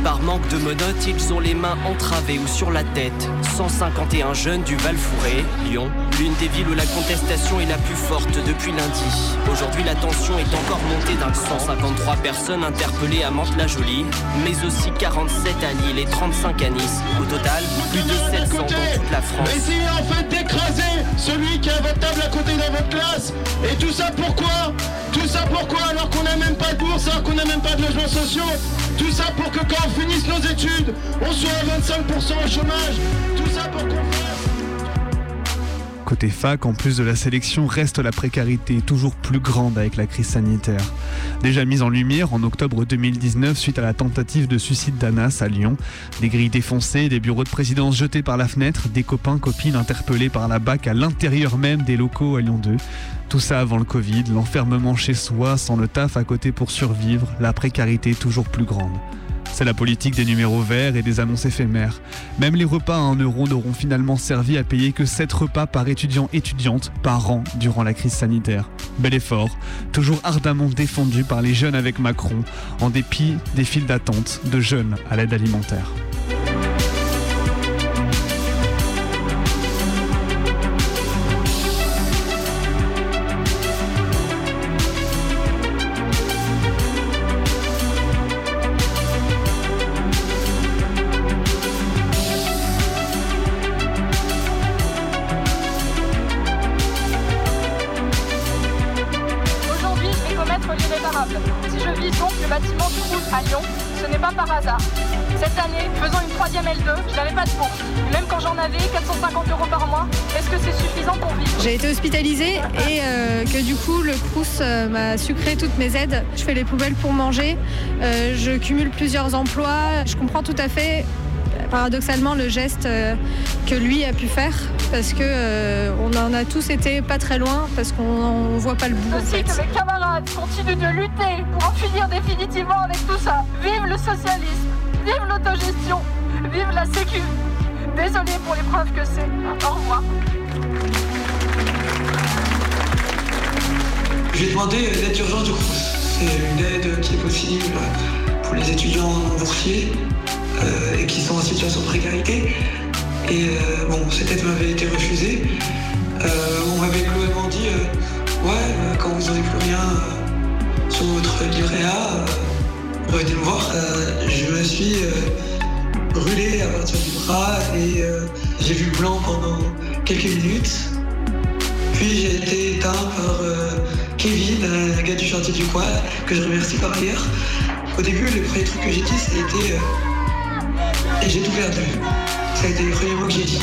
Par manque de menottes, ils ont les mains entravées ou sur la tête. 151 jeunes du Val-Fouré, Lyon, l'une des villes où la contestation est la plus forte depuis lundi. Aujourd'hui, la tension est encore montée d'un cran. 153 personnes interpellées à Mantes-la-Jolie, mais aussi 47 à Lille et 35 à Nice. Au total, plus de 700 dans toute la France. Essayez en fait d'écraser celui qui à votre table à côté dans votre classe. Et tout ça pourquoi? Tout ça pourquoi alors qu'on n'a même pas de bourse, alors qu'on n'a même pas de logements sociaux? Tout ça pour que quand on finisse nos études, on soit à 25% au chômage. Tout ça pour qu'on fasse... Côté fac, en plus de la sélection, reste la précarité toujours plus grande avec la crise sanitaire. Déjà mise en lumière en octobre 2019 suite à la tentative de suicide d'Anas à Lyon. Des grilles défoncées, des bureaux de présidence jetés par la fenêtre, des copains, copines interpellés par la BAC à l'intérieur même des locaux à Lyon 2. Tout ça avant le Covid, l'enfermement chez soi, sans le taf à côté pour survivre, la précarité toujours plus grande. C'est la politique des numéros verts et des annonces éphémères. Même les repas à 1 euro n'auront finalement servi à payer que 7 repas par étudiant-étudiante par an durant la crise sanitaire. Bel effort, toujours ardemment défendu par les jeunes avec Macron, en dépit des files d'attente de jeunes à l'aide alimentaire. Euh, que du coup le Crous euh, m'a sucré toutes mes aides. Je fais les poubelles pour manger, euh, je cumule plusieurs emplois. Je comprends tout à fait paradoxalement le geste que lui a pu faire parce que euh, on en a tous été pas très loin parce qu'on on voit pas le bout en Aussi fait. que mes camarades continuent de lutter pour en finir définitivement avec tout ça. Vive le socialisme, vive l'autogestion, vive la sécu. Désolé pour l'épreuve que c'est. Au revoir. J'ai demandé l'aide d'urgence du Crous. C'est une aide qui est possible pour les étudiants non boursiers euh, et qui sont en situation de précarité. Et euh, bon, cette aide m'avait été refusée. Euh, on m'avait globalement dit Ouais, quand vous n'aurez plus rien sur votre livret A, revenez me voir. Je me suis brûlé à partir du bras et j'ai vu blanc pendant quelques minutes. Puis j'ai été éteint par Kevin, un gars du chantier du coin, que je remercie par ailleurs. Au début, le premier truc que j'ai dit, ça a été euh, Et j'ai tout perdu. Ça a été les premiers mots que j'ai dit.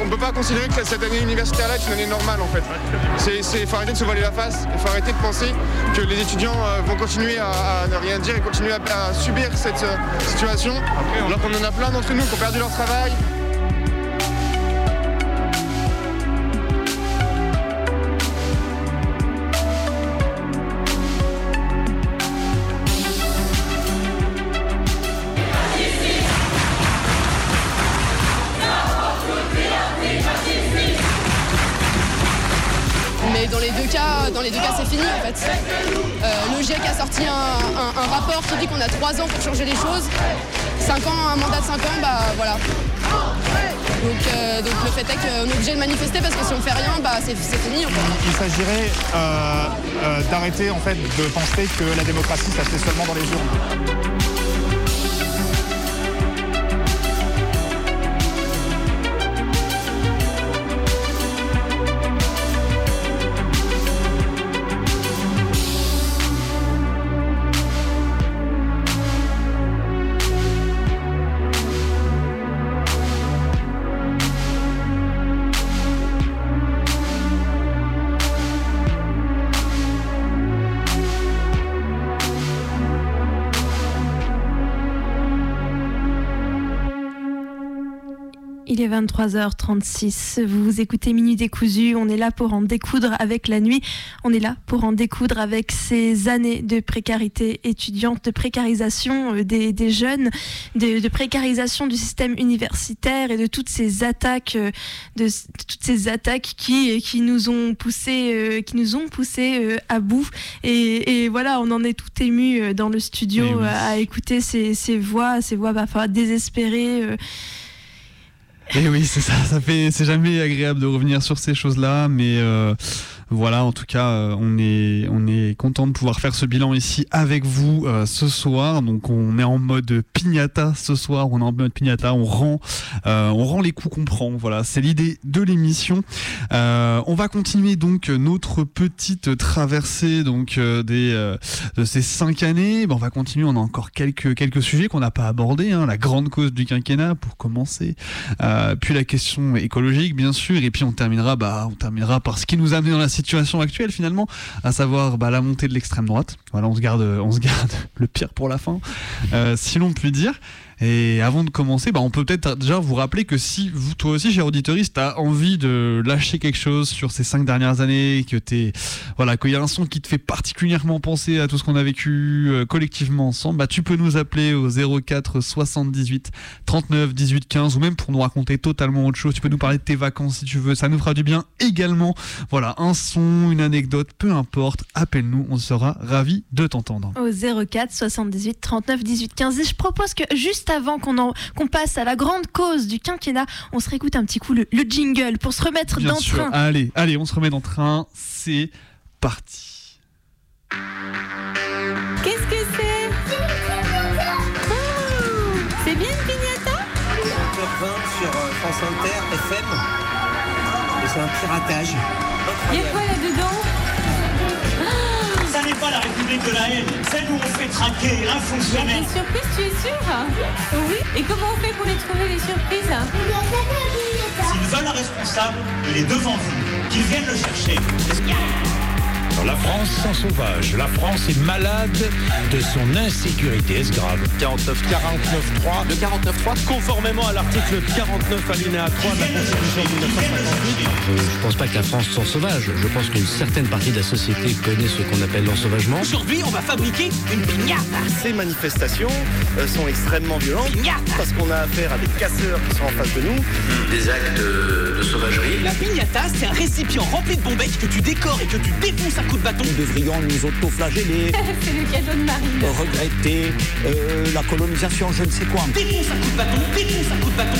On ne peut pas considérer que cette année universitaire-là est une année normale en fait. Il faut arrêter de se voiler la face, il faut arrêter de penser que les étudiants euh, vont continuer à, à ne rien dire et continuer à, à subir cette euh, situation. Alors qu'on en a plein d'entre nous qui ont perdu leur travail. Dans les deux cas, c'est fini en fait. Euh, le GIEC a sorti un, rapport qui dit qu'on a 3 ans pour changer les choses. 5 ans, un mandat de 5 ans, bah voilà. Donc, euh, donc le fait est qu'on est obligé de manifester parce que si on fait rien, bah c'est fini. Il s'agirait euh, d'arrêter en fait de penser que la démocratie ça se fait seulement dans les urnes. Il est 23h36. Vous écoutez Minute décousu. On est là pour en découdre avec la nuit. On est là pour en découdre avec ces années de précarité étudiante, de précarisation euh, des, des jeunes, de, de précarisation du système universitaire et de toutes ces attaques, euh, de, toutes ces attaques qui, qui nous ont poussé, euh, qui nous ont poussé euh, à bout. Et, et voilà, on en est tout ému euh, dans le studio Eh oui. euh, à écouter ces, ces voix, ces voix parfois désespérées. Et oui, c'est ça, ça fait, c'est jamais agréable de revenir sur ces choses-là, mais euh, voilà, en tout cas, euh, on est, on est content de pouvoir faire ce bilan ici avec vous euh, ce soir. Donc, on est en mode pignata ce soir, on est en mode pignata, on rend, euh, on rend les coups qu'on prend. Voilà, c'est l'idée de l'émission. On va continuer donc notre petite traversée donc des de ces cinq années. On va continuer. On a encore quelques sujets qu'on n'a pas abordés. Hein, la grande cause du quinquennat pour commencer. Puis la question écologique, bien sûr, et puis on terminera, bah, on terminera par ce qui nous a dans la situation actuelle finalement, à savoir bah, la montée de l'extrême droite. Voilà, on se garde, on se garde le pire pour la fin, euh, si l'on peut dire. Et avant de commencer, bah, on peut peut-être déjà vous rappeler que si vous, toi aussi, cher auditoriste, t'as envie de lâcher quelque chose sur ces cinq dernières années, que t'es, voilà, qu'il y a un son qui te fait particulièrement penser à tout ce qu'on a vécu euh, collectivement ensemble, bah, tu peux nous appeler au 04 78 39 18 15 ou même pour nous raconter totalement autre chose. Tu peux nous parler de tes vacances si tu veux, ça nous fera du bien également. Voilà, un son, une anecdote, peu importe, appelle-nous, on sera ravis de t'entendre. au 04 78 39 18 15 et je propose que juste avant qu'on en- qu'on passe à la grande cause du quinquennat, on se réécoute un petit coup le, le jingle pour se remettre Bien dans sûr. train. Allez, allez, on se remet dans le train, c'est parti. Qu'est-ce que c'est? Oh, C'est bien une pignata 20 sur euh, France Inter, FM. Et c'est un piratage. Il y a quoi là-dedans? République de la haine, celle où on fait traquer un fonctionnaire. Des surprises, tu es sûr Oui. Et comment on fait pour les trouver, les surprises S'ils veulent un responsable, il est devant vous. Qu'ils viennent le chercher. La France sans sauvage. La France est malade de son insécurité. Est-ce grave 49 49.3 Le 49.3 conformément à l'article 49 alinéa 3 de la Constitution de 1958. Je ne pense pas que la France soit sauvage. Je pense qu'une certaine partie de la société connaît ce qu'on appelle l'ensauvagement. Aujourd'hui, on va fabriquer une pignata. Ces manifestations euh, sont extrêmement violentes parce qu'on a affaire à des casseurs qui sont en face de nous. Des actes de, sauvagerie. La pignata, c'est un récipient rempli de bombettes que tu décores et que tu défonces à coups de bâton. Nous devrions nous autoflageller, C'est le cadeau de Marine. regretter euh, la colonisation, je ne sais quoi. Défonce à coups de bâton, défonce à coups de bâton.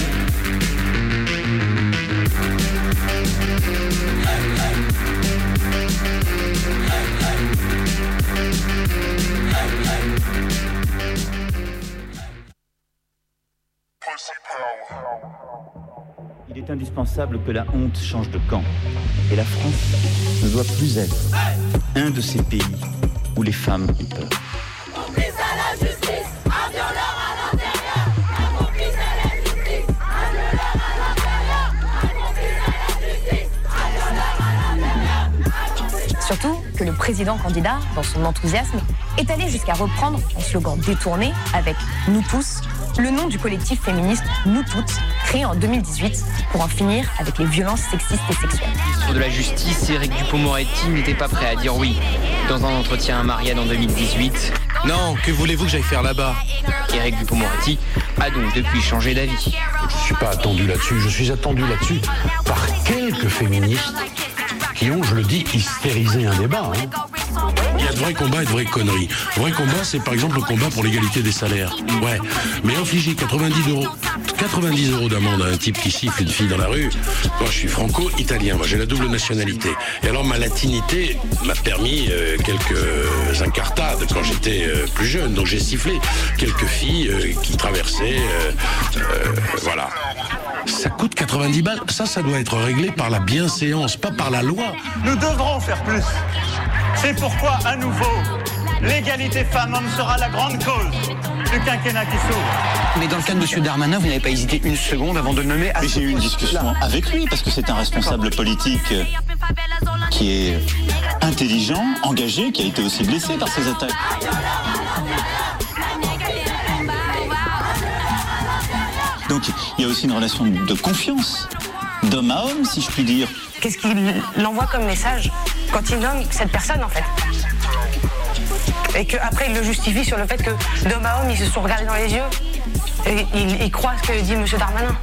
Il est indispensable que la honte change de camp. Et la France ne doit plus être un de ces pays où les femmes ont peur. Surtout que le président candidat, dans son enthousiasme, est allé jusqu'à reprendre en slogan détourné avec Nous tous, le nom du collectif féministe Nous toutes, créé en 2018 pour en finir avec les violences sexistes et sexuelles. Sur de la justice, Éric Dupont-Moretti n'était pas prêt à dire oui. Dans un entretien à Marianne en 2018, Non, que voulez-vous que j'aille faire là-bas? Éric Dupont-Moretti a donc depuis changé d'avis. Je ne suis pas attendu là-dessus, je suis attendu là-dessus par quelques féministes ont, je le dis, hystérisé un débat. hein. Il y a de vrais combats et de vraies conneries. Vrai combat, c'est par exemple le combat pour l'égalité des salaires. Ouais. Mais infliger 90 euros, 90 euros d'amende à un type qui siffle une fille dans la rue, moi je suis franco-italien, moi j'ai la double nationalité. Et alors ma latinité m'a permis euh, quelques incartades quand j'étais euh, plus jeune. Donc j'ai sifflé quelques filles euh, qui traversaient. voilà. Ça coûte 90 balles. Ça, ça doit être réglé par la bienséance, pas par la loi. Nous devrons faire plus. C'est pourquoi, à nouveau, l'égalité femmes-hommes sera la grande cause du quinquennat qui s'ouvre. Mais dans le cas de M. Darmanin, vous n'avez pas hésité une seconde avant de le nommer à Mais j'ai eu une discussion avec lui parce que c'est un responsable politique qui est intelligent, engagé, qui a été aussi blessé par ces attaques. Donc il y a aussi une relation de confiance, d'homme à homme, si je puis dire. Qu'est-ce qu'il envoie comme message? Quand il nomme cette personne en fait Et qu'après il le justifie sur le fait que d'homme à homme ils se sont regardés dans les yeux et il, il croit ce que dit M. Darmanin.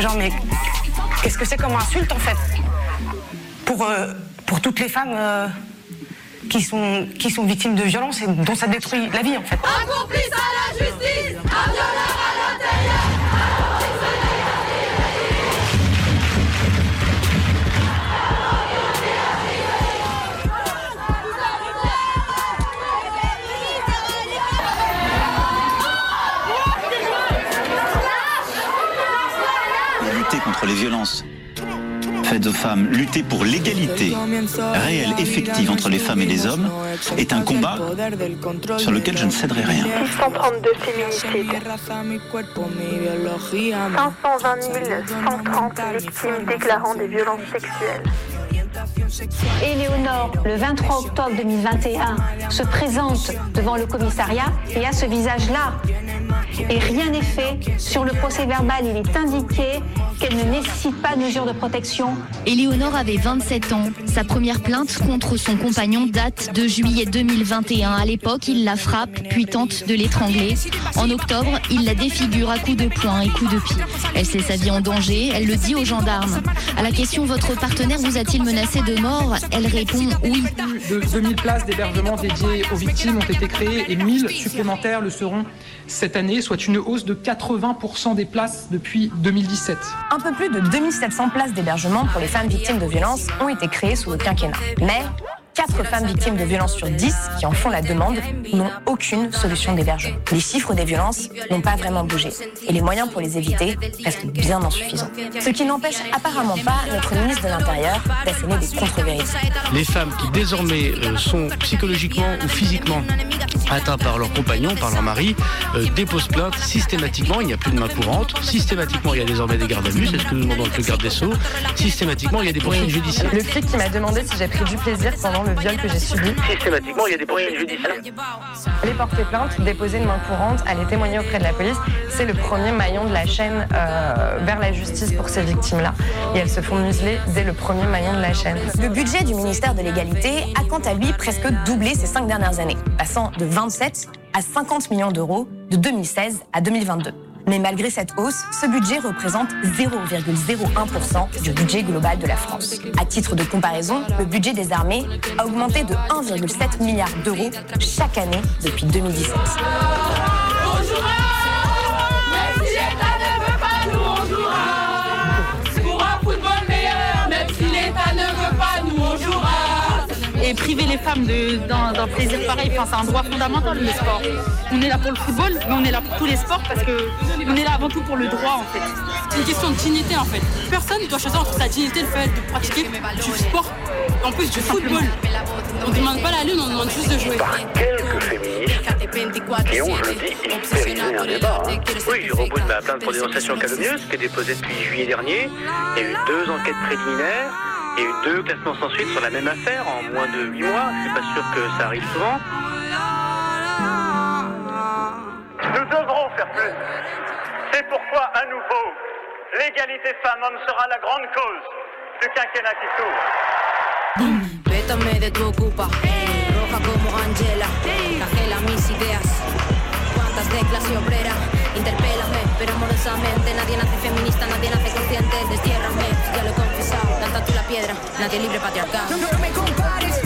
Genre mais qu'est-ce que c'est comme insulte en fait? Pour, euh, pour toutes les femmes euh, qui, sont, qui sont victimes de violences et dont ça détruit la vie en fait. Un complice à la justice, contre les violences faites aux femmes, lutter pour l'égalité réelle, effective entre les femmes et les hommes est un combat sur lequel je ne céderai rien. 632 féminicides. 520 130 victimes déclarant des violences sexuelles. Éléonore, le 23 octobre 2021, se présente devant le commissariat et a ce visage-là. Et rien n'est fait. Sur le procès verbal, il est indiqué qu'elle ne nécessite pas de mesure de protection. Éléonore avait 27 ans. Sa première plainte contre son compagnon date de juillet 2021. À l'époque, il la frappe, puis tente de l'étrangler. En octobre, il la défigure à coups de poing et coups de pied. Elle sait sa vie en danger, elle le dit aux gendarmes. À la question votre partenaire vous a-t-il menacé de mort? Elle répond oui. de 2000 places d'hébergement dédiées aux victimes ont été créées et 1000 supplémentaires le seront cette année, soit une hausse de 80% des places depuis 2017. Un peu plus de 2700 places d'hébergement pour les femmes victimes de violences ont été créées sous le quinquennat. Mais 4 femmes victimes de violences sur 10 qui en font la demande n'ont aucune solution d'hébergement. Les chiffres des violences n'ont pas vraiment bougé et les moyens pour les éviter restent bien insuffisants. Ce qui n'empêche apparemment pas notre ministre de l'Intérieur d'asséner des contre-vérités. Les femmes qui désormais euh, sont psychologiquement ou physiquement atteintes par leur compagnon, par leur mari, euh, déposent plainte systématiquement. Il n'y a plus de main courante. Systématiquement, il y a désormais des gardes à vue. C'est ce que nous demandons avec le garde des Sceaux. Systématiquement, il y a des poursuites judiciaires. Le flic qui m'a demandé si j'ai pris du plaisir pendant le viol que j'ai subi. Systématiquement, il y a des poursuites judiciaires. Aller porter plainte, déposer une main courante, aller témoigner auprès de la police, c'est le premier maillon de la chaîne euh, vers la justice pour ces victimes-là. Et elles se font museler dès le premier maillon de la chaîne. Le budget du ministère de l'égalité a quant à lui presque doublé ces cinq dernières années, passant de 27 à 50 millions d'euros de 2016 à 2022. Mais malgré cette hausse, ce budget représente 0,01% du budget global de la France. À titre de comparaison, le budget des armées a augmenté de 1,7 milliard d'euros chaque année depuis 2017. Et priver les femmes d'un plaisir pareil, enfin, c'est un droit fondamental le sport. On est là pour le football, mais on est là pour tous les sports parce que on est là avant tout pour le droit en fait. C'est une question de dignité en fait. Personne ne doit choisir entre sa dignité le fait de pratiquer du sport, en plus du football. On ne demande pas la lune, on demande juste de jouer. quelques féministes qui ont, je le dis, hystérisé un débat. hein. Oui, je repose ma plainte pour dénonciation calomnieuse qui est déposée depuis juillet dernier. Il y a eu deux enquêtes préliminaires. Il y a eu deux classements sans suite sur la même affaire en moins de huit mois. Je suis pas sûr que ça arrive souvent. Nous devrons faire plus. C'est pourquoi, à nouveau, l'égalité femmes-hommes sera la grande cause du quinquennat qui s'ouvre. Vétame de tu ocupa, roja como Angela, cajela mis ideas. Cuántas teclas y obrera, Interpélame, pero amorosamente. Nadie nace feminista, nadie nace consciente. Destiérrame, ya lo he confesado. Lanza tú la piedra, nadie libre patriarcado. No, no, no me compares, no lo compares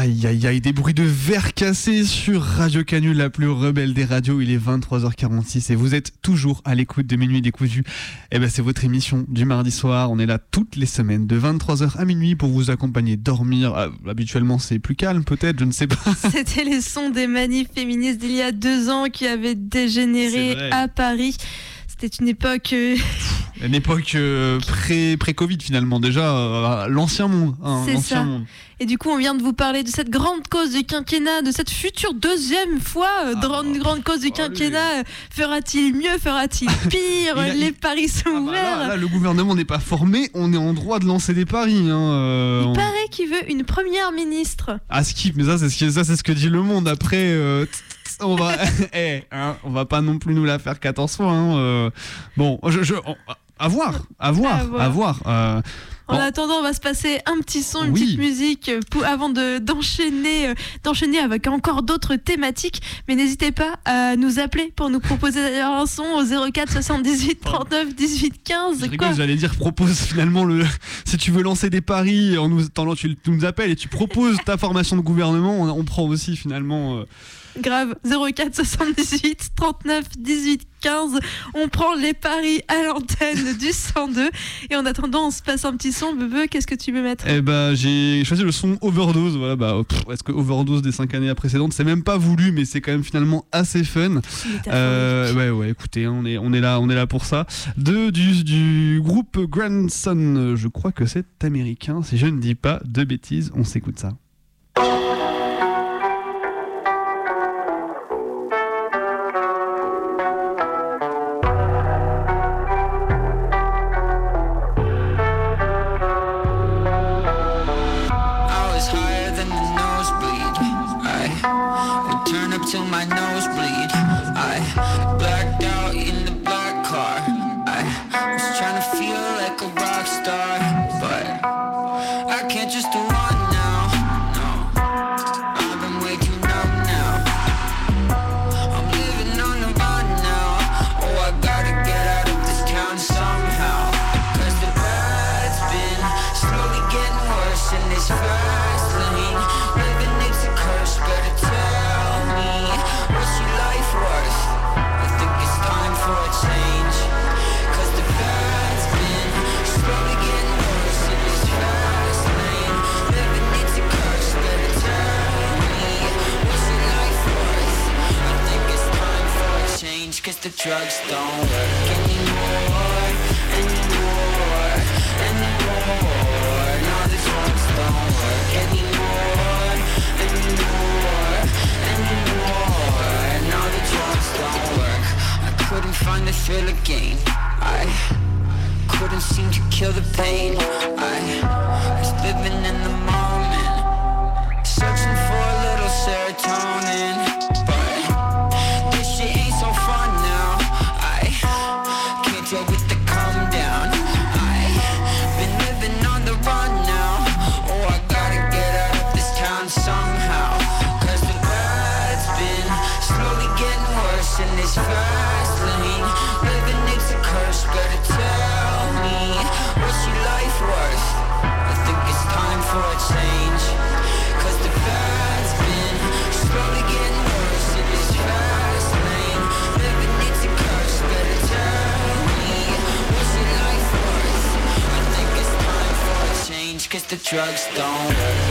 Aïe aïe aïe, des bruits de verre cassés sur Radio Canu, la plus rebelle des radios. Il est 23h46 et vous êtes toujours à l'écoute de Minuit décousu. Eh ben c'est votre émission du mardi soir. On est là toutes les semaines de 23h à minuit pour vous accompagner dormir. Ah, habituellement c'est plus calme peut-être, je ne sais pas. C'était les sons des manifs féministes d'il y a deux ans qui avaient dégénéré à Paris. C'était une époque. euh, Une époque euh, pré pré Covid finalement déjà euh, l'ancien monde. hein, ça. monde. Et du coup, on vient de vous parler de cette grande cause du quinquennat, de cette future deuxième fois euh, Ah, grande, grande cause du quinquennat. Fera-t-il mieux Fera-t-il pire a- Les paris sont ouverts. Là, là, le gouvernement n'est pas formé, on est en droit de lancer des paris. Hein, euh, Il on- paraît qu'il veut une première ministre. Ah skip, mais ça c'est ce que ça c'est ce que dit le monde. Après, euh, on va, eh, hein, on va pas non plus nous la faire 14 fois. Hein, euh. Bon, je, je, on- à voir, à voir, À voir. euh. En Bon, attendant, on va se passer un petit son, une Oui. petite musique pour, avant de- d'enchaîner euh, d'enchaîner avec encore d'autres thématiques. Mais n'hésitez pas à nous appeler pour nous proposer d'ailleurs un son au 04 78 39 18 15. je Quoi rigole, j'allais dire propose finalement le. Si tu veux lancer des paris, en nous, t'en- tu, tu nous appelles et tu proposes ta formation de gouvernement, on, on prend aussi finalement. euh, Grave, 04 78 39 18 15. On prend les paris à l'antenne du 102. Et en attendant, on se passe un petit son. Bebe, qu'est-ce que tu veux mettre Eh ben, j'ai choisi le son Overdose. Voilà, bah, pff, est-ce que Overdose des 5 années précédentes, c'est même pas voulu, mais c'est quand même finalement assez fun. Euh, ouais, ouais, écoutez, hein, on est, on est là, on est là pour ça. De, du, du groupe Grandson, je crois que c'est américain, si je ne dis pas de bêtises, on s'écoute ça. The drugs don't work anymore, anymore, anymore. No, the drugs don't work anymore, anymore, anymore. No, the drugs don't work. I couldn't find the thrill again. I couldn't seem to kill the pain. I was living in the the drugs don't work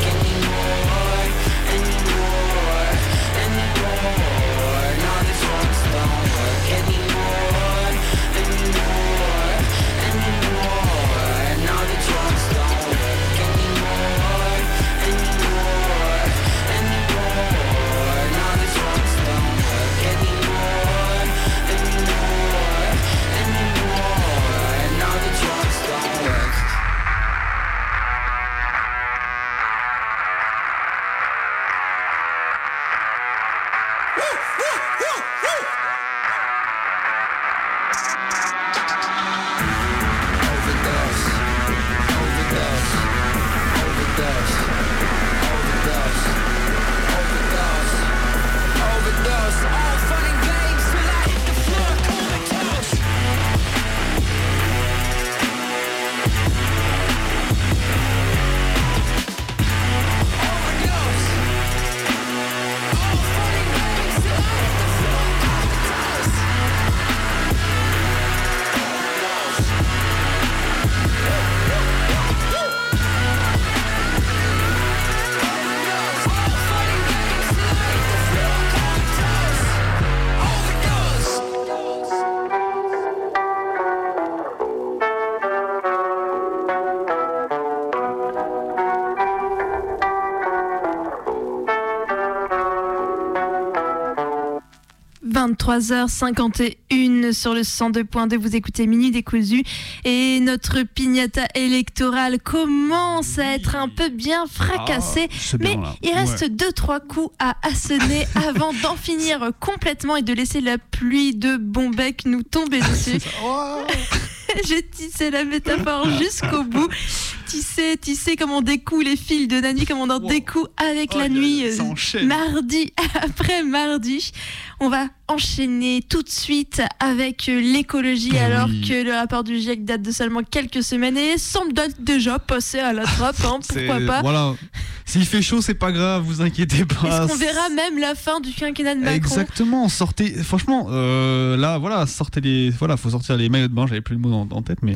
23h51 sur le 102.2, vous écoutez Mini Décousu et notre pignata électorale commence à être un peu bien fracassée, Ah, bien, mais là. il reste Ouais. deux trois coups à assonner avant d'en finir complètement et de laisser la pluie de bons becs nous tomber dessus. J'ai tissé la métaphore jusqu'au bout. Tissé, tissé comme on découle les fils de Nani, comme on en découle avec la nuit, ça euh, enchaîne. mardi après mardi. On va enchaîner tout de suite avec euh, l'écologie, alors que le rapport du GIEC date de seulement quelques semaines et semble d'être déjà passé à la trappe. hein, pourquoi pas Voilà. S'il fait chaud, c'est pas grave, vous inquiétez pas. Est-ce qu'on verra même la fin du quinquennat de Macron? Exactement, sortez. Franchement, euh, là, voilà, sortez les. Voilà, faut sortir les maillots de bain. J'avais plus le mot en, en tête, mais.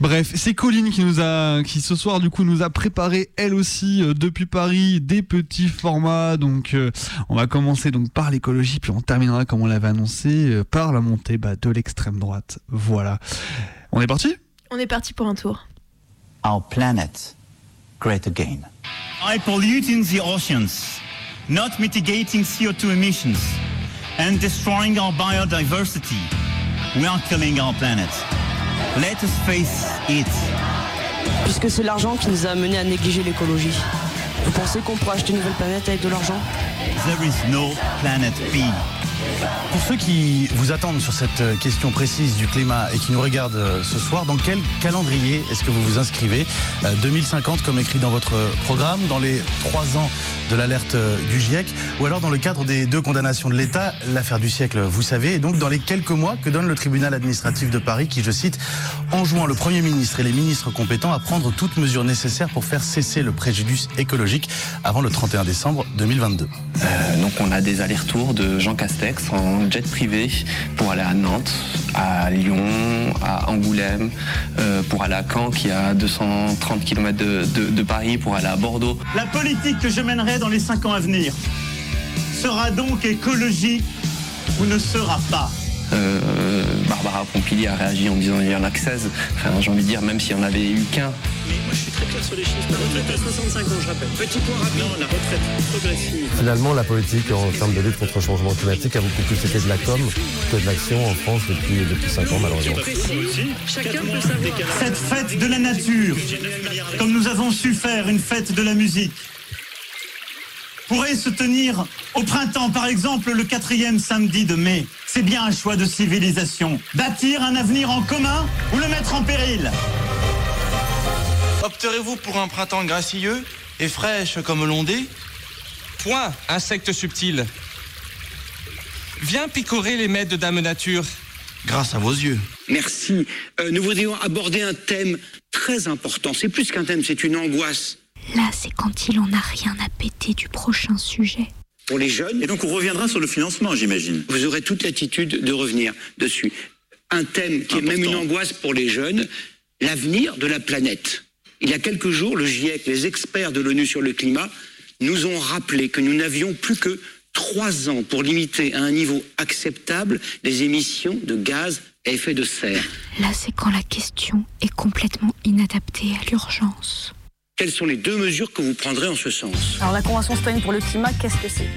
Bref, c'est Colline qui nous a, qui ce soir du coup nous a préparé elle aussi euh, depuis Paris des petits formats. Donc, euh, on va commencer donc par l'écologie, puis on terminera comme on l'avait annoncé euh, par la montée bah, de l'extrême droite. Voilà. On est parti? On est parti pour un tour. Our planet, great again. By polluting the oceans, not mitigating CO2 emissions, and destroying our biodiversity, we are killing our planet. Let us face it. Puisque c'est l'argent qui nous a amené à négliger l'écologie. Vous pensez qu'on pourra acheter une nouvelle planète avec de l'argent? There is no planet B. Pour ceux qui vous attendent sur cette euh, question précise du climat et qui nous regardent euh, ce soir, dans quel calendrier est-ce que vous vous inscrivez Euh, 2050 comme écrit dans votre programme, dans les trois ans de l'alerte euh, du GIEC, ou alors dans le cadre des deux condamnations de l'État, l'affaire du siècle, vous savez, et donc dans les quelques mois que donne le tribunal administratif de Paris qui, je cite, enjoint le Premier ministre et les ministres compétents à prendre toutes mesures nécessaires pour faire cesser le préjudice écologique avant le 31 décembre 2022. Euh, donc on a des allers-retours de Jean Castex en jet privé pour aller à Nantes, à Lyon, à Angoulême, euh, pour aller à Caen qui est à 230 km de, Paris, pour aller à Bordeaux. La politique que je mènerai dans les cinq ans à venir sera donc écologique ou ne sera pas. Euh, Barbara Pompili a réagi en disant il y en a que 16. Enfin j'ai envie de dire même s'il n'y en avait eu qu'un. Mais moi je suis très clair sur les chiffres. La retraite à 65 ans, je rappelle. Petit point rapide. La retraite progressive. Finalement, la politique en termes de lutte contre le changement climatique a beaucoup plus été de la com que de l'action en France depuis, depuis 5 ans, malheureusement. Chacun peut savoir. Cette fête de la nature, comme nous avons su faire une fête de la musique, pourrait se tenir au printemps, par exemple le quatrième samedi de mai. C'est bien un choix de civilisation. Bâtir un avenir en commun ou le mettre en péril? Opterez-vous pour un printemps gracieux et fraîche comme l'ondée Point, insecte subtil. Viens picorer les mets de Dame Nature. Grâce à vos yeux. Merci. Euh, nous voudrions aborder un thème très important. C'est plus qu'un thème, c'est une angoisse Là, c'est quand il en a rien à péter du prochain sujet. Pour les jeunes. Et donc on reviendra sur le financement, j'imagine. Vous aurez toute l'attitude de revenir dessus. Un thème qui est même une angoisse pour les jeunes, l'avenir de la planète. Il y a quelques jours, le GIEC, les experts de l'ONU sur le climat, nous ont rappelé que nous n'avions plus que trois ans pour limiter à un niveau acceptable les émissions de gaz à effet de serre. Là, c'est quand la question est complètement inadaptée à l'urgence. Quelles sont les deux mesures que vous prendrez en ce sens? Alors la Convention citoyenne pour le climat, qu'est-ce que c'est?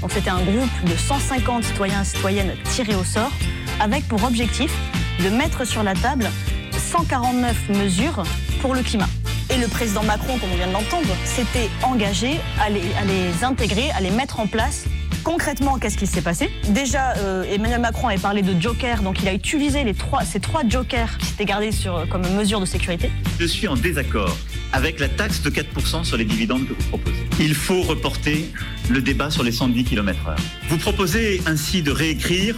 Donc c'était un groupe de 150 citoyens et citoyennes tirés au sort, avec pour objectif de mettre sur la table 149 mesures pour le climat. Et le président Macron, comme on vient de l'entendre, s'était engagé à les, à les intégrer, à les mettre en place Concrètement, qu'est-ce qui s'est passé? Déjà, euh, Emmanuel Macron avait parlé de joker, donc il a utilisé les trois, ces trois jokers qui s'étaient gardés sur, comme mesure de sécurité. Je suis en désaccord avec la taxe de 4% sur les dividendes que vous proposez. Il faut reporter le débat sur les 110 km/h. Vous proposez ainsi de réécrire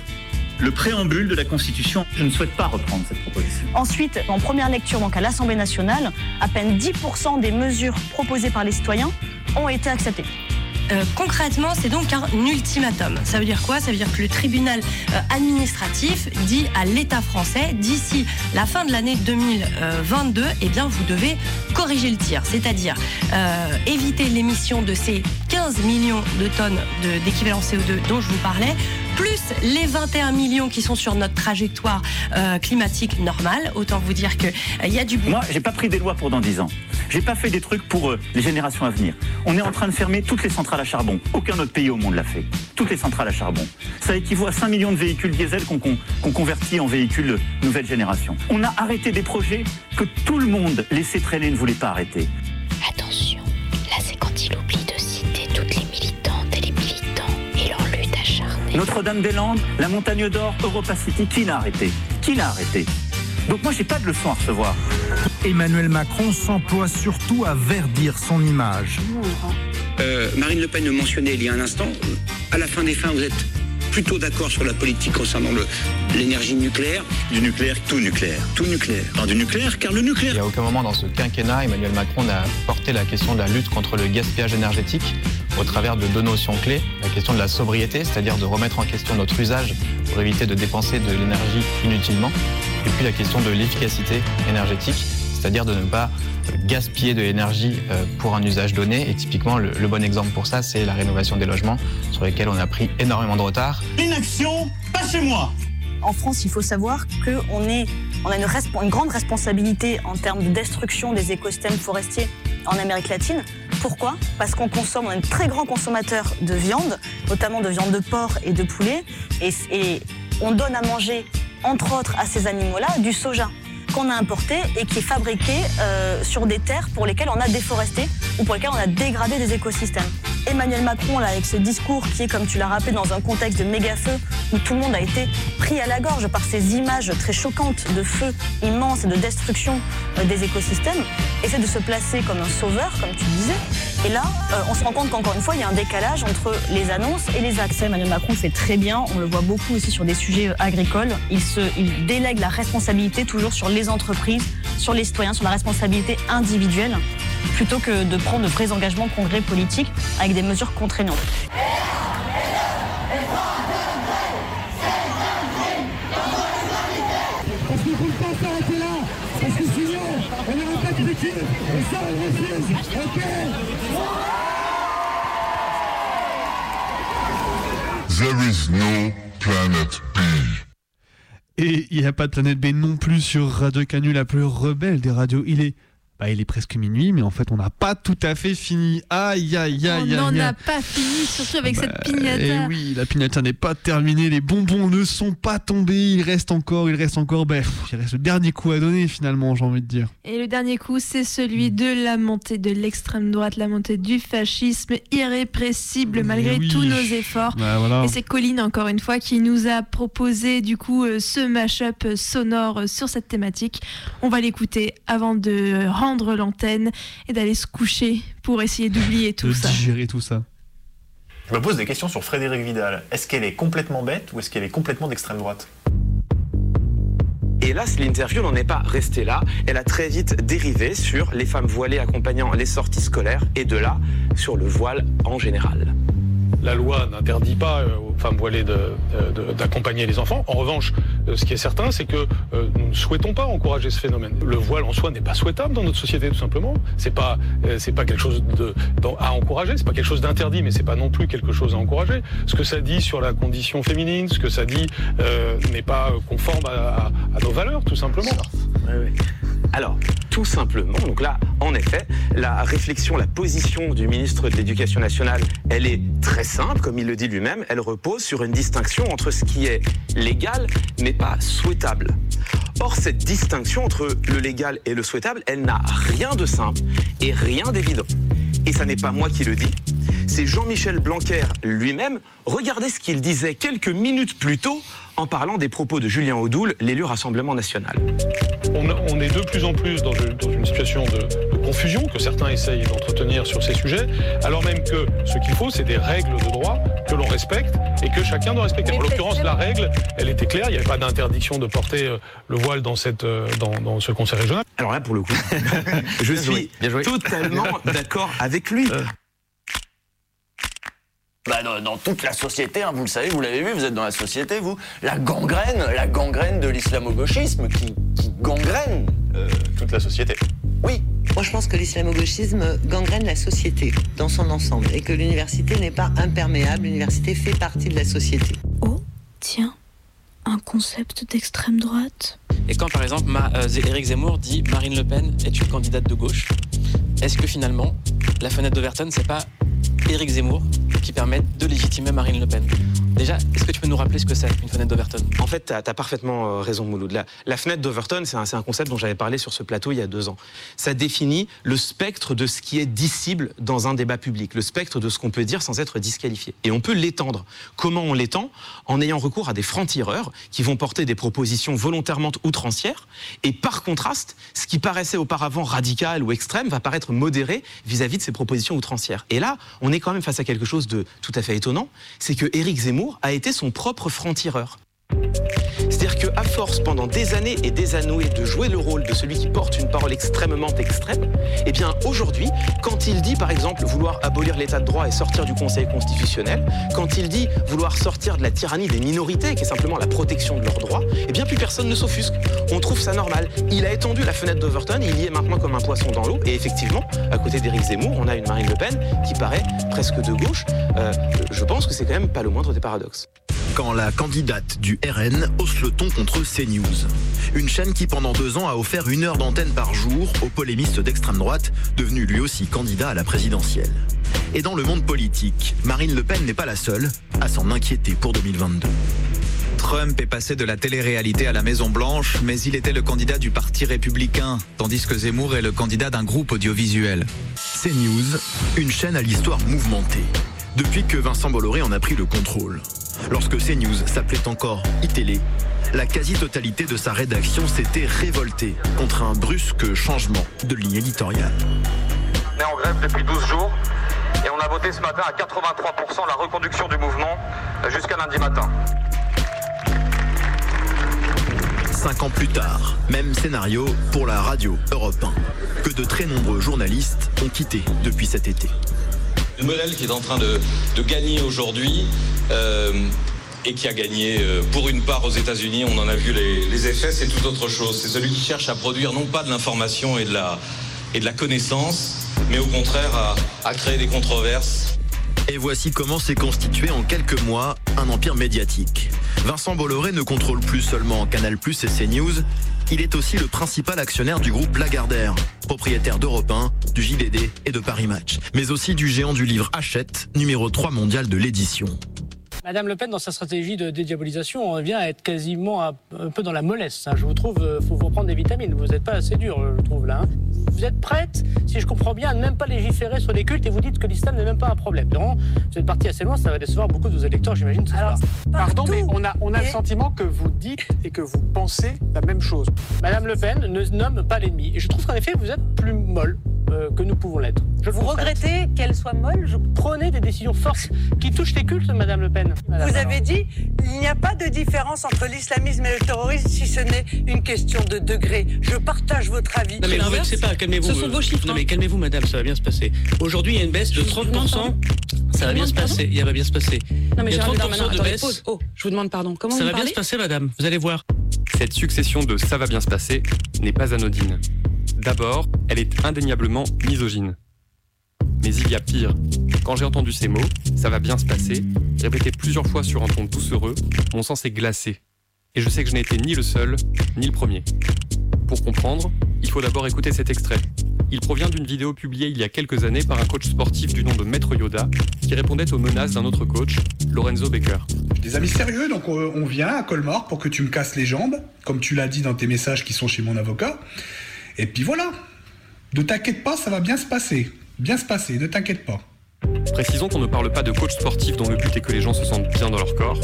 le préambule de la Constitution. Je ne souhaite pas reprendre cette proposition. Ensuite, en première lecture, donc à l'Assemblée nationale, à peine 10% des mesures proposées par les citoyens ont été acceptées. Euh, concrètement, c'est donc un ultimatum. Ça veut dire quoi? Ça veut dire que le tribunal euh, administratif dit à l'État français, d'ici la fin de l'année 2022, eh bien, vous devez corriger le tir, c'est-à-dire euh, éviter l'émission de ces 15 millions de tonnes d'équivalent CO2 dont je vous parlais, plus les 21 millions qui sont sur notre trajectoire euh, climatique normale. Autant vous dire que euh, il y a du Moi, j'ai pas pris des lois pour dans 10 ans. J'ai pas fait des trucs pour euh, les générations à venir. On est en train de fermer toutes les centrales à charbon. Aucun autre pays au monde l'a fait. Toutes les centrales à charbon. Ça équivaut à 5 millions de véhicules diesel qu'on convertit en véhicules nouvelle génération. On a arrêté des projets que tout le monde laissait traîner ne voulait pas arrêter. Attention, Notre-Dame-des-Landes, la Montagne d'Or, Europa City, qui l'a arrêté? Qui l'a arrêté? Donc moi, j'ai pas de leçon à recevoir. Emmanuel Macron s'emploie surtout à verdir son image. Euh, Marine Le Pen le mentionnait il y a un instant. À la fin des fins, vous êtes plutôt d'accord sur la politique concernant l'énergie nucléaire Du nucléaire, tout nucléaire. Tout nucléaire. Non, du nucléaire, car le nucléaire. Il n'y a aucun moment dans ce quinquennat, Emmanuel Macron n'a porté la question de la lutte contre le gaspillage énergétique au travers de deux notions clés. La question de la sobriété, c'est-à-dire de remettre en question notre usage pour éviter de dépenser de l'énergie inutilement. Et puis la question de l'efficacité énergétique, c'est-à-dire de ne pas gaspiller de l'énergie euh, pour un usage donné. Et typiquement, le, le bon exemple pour ça, c'est la rénovation des logements sur lesquels on a pris énormément de retard. L'inaction, pas chez moi En France, il faut savoir qu'on on a une, grande responsabilité en termes de destruction des écosystèmes forestiers en Amérique latine. Pourquoi? Parce qu'on consomme, on est un très grand consommateur de viande, notamment de viande de porc et de poulet, et, et on donne à manger, entre autres, à ces animaux-là, du soja qu'on a importé et qui est fabriqué euh, sur des terres pour lesquelles on a déforesté ou pour lesquelles on a dégradé des écosystèmes. Emmanuel Macron, là, avec ce discours qui est, comme tu l'as rappelé, dans un contexte de méga feu où tout le monde a été pris à la gorge par ces images très choquantes de feux immenses et de destruction euh, des écosystèmes, essaie de se placer comme un sauveur, comme tu disais. Et là, euh, on se rend compte qu'encore une fois, il y a un décalage entre les annonces et les actes. Emmanuel Macron fait très bien. On le voit beaucoup aussi sur des sujets euh, agricoles. Il, délègue la responsabilité toujours sur les entreprises, sur les citoyens, sur la responsabilité individuelle, plutôt que de prendre de vrais engagements congrès politiques avec des mesures contraignantes. Et ça, on refuse Et il n'y a pas de planète B non plus sur Radio Canu, la plus rebelle des radios. Il est, bah, il est presque minuit, mais en fait, on n'a pas tout à fait fini. Aïe, aïe, aïe, On n'en a pas fini, surtout avec cette Bah, pignata. Eh oui, la pignata n'est pas terminée, les bonbons ne sont pas tombés, il reste encore, il reste encore, ben, il reste le dernier coup à donner finalement, j'ai envie de dire. Et le dernier coup, c'est celui de la montée de l'extrême droite, la montée du fascisme irrépressible malgré oui. tous nos efforts. Bah, voilà. Et c'est Colline, encore une fois, qui nous a proposé du coup euh, ce mash-up sonore euh, sur cette thématique. On va l'écouter avant de l'antenne et d'aller se coucher pour essayer d'oublier tout de ça. digérer tout ça. Je me pose des questions sur Frédéric Vidal. Est-ce qu'elle est complètement bête ou est-ce qu'elle est complètement d'extrême droite? Hélas, l'interview n'en est pas restée là. Elle a très vite dérivé sur les femmes voilées accompagnant les sorties scolaires et de là sur le voile en général. La loi n'interdit pas euh, aux femmes voilées d'accompagner les enfants. En revanche, euh, ce qui est certain, c'est que euh, nous ne souhaitons pas encourager ce phénomène. Le voile en soi n'est pas souhaitable dans notre société, tout simplement. C'est pas, c'est pas quelque chose de, à encourager. C'est pas quelque chose d'interdit, mais c'est pas non plus quelque chose à encourager. Ce que ça dit sur la condition féminine, ce que ça dit euh, n'est pas conforme à nos valeurs, tout simplement. Alors, tout simplement, donc là, en effet, la réflexion, la position du ministre de l'Éducation nationale, elle est très simple, comme il le dit lui-même, elle repose sur une distinction entre ce qui est légal, mais pas souhaitable. Or, cette distinction entre le légal et le souhaitable, elle n'a rien de simple et rien d'évident. Et ça n'est pas moi qui le dis, c'est Jean-Michel Blanquer lui-même. Regardez ce qu'il disait quelques minutes plus tôt en parlant des propos de Julien Audoul, l'élu Rassemblement National. On, on est de plus en plus dans une, dans une situation de, de confusion que certains essayent d'entretenir sur ces sujets, alors même que ce qu'il faut, c'est des règles de droit que l'on respecte et que chacun doit respecter. En l'occurrence, la règle, elle était claire, il n'y avait pas d'interdiction de porter euh, le voile dans, cette, euh, dans, dans ce conseil régional. Alors là, pour le coup, je suis totalement d'accord avec lui. Bah, dans, dans toute la société, hein, vous le savez, vous l'avez vu, vous êtes dans la société, vous, la gangrène, la gangrène de l'islamo-gauchisme qui, qui gangrène euh, toute la société. Oui. Moi, je pense que l'islamo-gauchisme gangrène la société dans son ensemble et que l'université n'est pas imperméable. L'université fait partie de la société. Tiens, un concept d'extrême droite. Et quand par exemple Ma- euh, Zemmour dit Marine Le Pen est une candidate de gauche, est-ce que finalement la fenêtre d'Overton c'est pas Éric Zemmour qui permet de légitimer Marine Le Pen Déjà, est-ce que tu peux nous rappeler ce que c'est une fenêtre d'Overton? En fait, tu as, parfaitement euh, raison, Mouloud. La, fenêtre d'Overton, c'est un, concept dont j'avais parlé sur ce plateau il y a deux ans. Ça définit le spectre de ce qui est dissible dans un débat public, le spectre de ce qu'on peut dire sans être disqualifié. Et on peut l'étendre. Comment on l'étend? En ayant recours à des francs-tireurs qui vont porter des propositions volontairement outrancières. Et par contraste, ce qui paraissait auparavant radical ou extrême va paraître modéré vis-à-vis de ces propositions outrancières. Et là, on est quand même face à quelque chose de tout à fait étonnant, c'est que Éric Zemmour a été son propre franc-tireur. C'est-à-dire qu'à force, pendant des années et des années, de jouer le rôle de celui qui porte une parole extrêmement extrême, eh bien aujourd'hui, quand il dit par exemple vouloir abolir l'état de droit et sortir du Conseil constitutionnel, quand il dit vouloir sortir de la tyrannie des minorités, qui est simplement la protection de leurs droits, eh bien plus personne ne s'offusque. On trouve ça normal. Il a étendu la fenêtre d'Overton, il y est maintenant comme un poisson dans l'eau, et effectivement, à côté d'Éric Zemmour, on a une Marine Le Pen qui paraît presque de gauche. Euh, je pense que c'est quand même pas le moindre des paradoxes. Quand la candidate du RN hausse le ton contre CNews. Une chaîne qui pendant deux ans a offert une heure d'antenne par jour au polémiste d'extrême droite, devenu lui aussi candidat à la présidentielle. Et dans le monde politique, Marine Le Pen n'est pas la seule à s'en inquiéter pour 2022. Trump est passé de la télé-réalité à la Maison Blanche, mais il était le candidat du Parti républicain, tandis que Zemmour est le candidat d'un groupe audiovisuel. CNews, une chaîne à l'histoire mouvementée. Depuis que Vincent Bolloré en a pris le contrôle. Lorsque CNews s'appelait encore iTélé, la quasi-totalité de sa rédaction s'était révoltée contre un brusque changement de ligne éditoriale. On est en grève depuis 12 jours et on a voté ce matin à 83% la reconduction du mouvement jusqu'à lundi matin. Cinq ans plus tard, même scénario pour la radio Europe 1, que de très nombreux journalistes ont quitté depuis cet été. Le modèle qui est en train de, gagner aujourd'hui euh, et qui a gagné euh, pour une part aux États-Unis, on en a vu les, effets, c'est tout autre chose. C'est celui qui cherche à produire non pas de l'information et, de la- connaissance, mais au contraire à créer des controverses Et voici comment s'est constitué en quelques mois un empire médiatique. Vincent Bolloré ne contrôle plus seulement Canal Plus et CNews, il est aussi le principal actionnaire du groupe Lagardère, propriétaire d'Europe 1, du JDD et de Paris Match, mais aussi du géant du livre Hachette, numéro 3 mondial de l'édition. Madame Le Pen, dans sa stratégie de dédiabolisation, on revient à être quasiment un, un peu dans la mollesse. hein. Je vous trouve, euh, faut vous prendre des vitamines. Vous n'êtes pas assez dur, je trouve là. hein. Vous êtes prête, si je comprends bien, à ne même pas légiférer sur les cultes et vous dites que l'islam n'est même pas un problème. Non, vous êtes parti assez loin, ça va décevoir beaucoup de vos électeurs, j'imagine. Pardon, mais on a, on a le sentiment que vous dites et que vous pensez la même chose. Madame Le Pen ne nomme pas l'ennemi. Et je trouve qu'en effet, vous êtes plus molle euh, que nous pouvons l'être. Je Vous regrettez qu'elle soit molle je- Prenez des décisions fortes qui touchent les cultes, Madame Le Pen. Madame, Vous avez dit il n'y a pas de différence entre l'islamisme et le terrorisme si ce n'est une question de degré. Je partage votre avis. Non mais vous vexez pas, calmez-vous. Ce sont vos chiffres. Non hein. mais calmez-vous madame, ça va bien se passer. Aujourd'hui il y a une baisse de 30%, ça va bien se passer, il va bien se passer. Non mais il y a Gérald 30% Darmanin, de baisse. pause. Oh, je vous demande pardon. Comment ça vous va bien se passer madame, vous allez voir. Cette succession de ça va bien se passer n'est pas anodine. D'abord, elle est indéniablement misogyne. Mais il y a pire. Quand j'ai entendu ces mots, ça va bien se passer, répétés plusieurs fois sur un ton doucereux, mon sang s'est glacé. Et je sais que je n'ai été ni le seul, ni le premier. Pour comprendre, il faut d'abord écouter cet extrait. Il provient d'une vidéo publiée il y a quelques années par un coach sportif du nom de Maître Yoda, qui répondait aux menaces d'un autre coach, Lorenzo Baker. Des amis sérieux, donc euh, on vient à Colmar pour que tu me casses les jambes, comme tu l'as dit dans tes messages qui sont chez mon avocat. Et puis voilà. Ne t'inquiète pas, ça va bien se passer. Bien se passer, ne t'inquiète pas. Précisons qu'on ne parle pas de coach sportif dont le but est que les gens se sentent bien dans leur corps.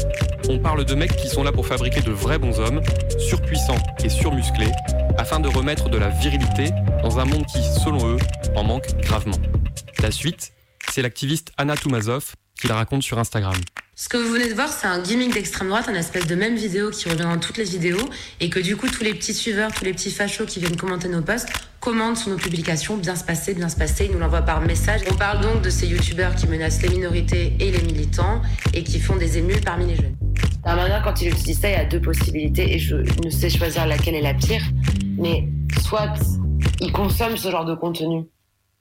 On parle de mecs qui sont là pour fabriquer de vrais bons hommes, surpuissants et surmusclés, afin de remettre de la virilité dans un monde qui, selon eux, en manque gravement. La suite, c'est l'activiste Anna Toumazov qui la raconte sur Instagram. Ce que vous venez de voir, c'est un gimmick d'extrême droite, un espèce de même vidéo qui revient dans toutes les vidéos, et que du coup, tous les petits suiveurs, tous les petits fachos qui viennent commenter nos posts, commandent sur nos publications, bien se passer, bien se passer, ils nous l'envoient par message. On parle donc de ces youtubeurs qui menacent les minorités et les militants, et qui font des émules parmi les jeunes. Darmanin, quand il utilise ça, il y a deux possibilités, et je ne sais choisir laquelle est la pire, mais soit il consomme ce genre de contenu,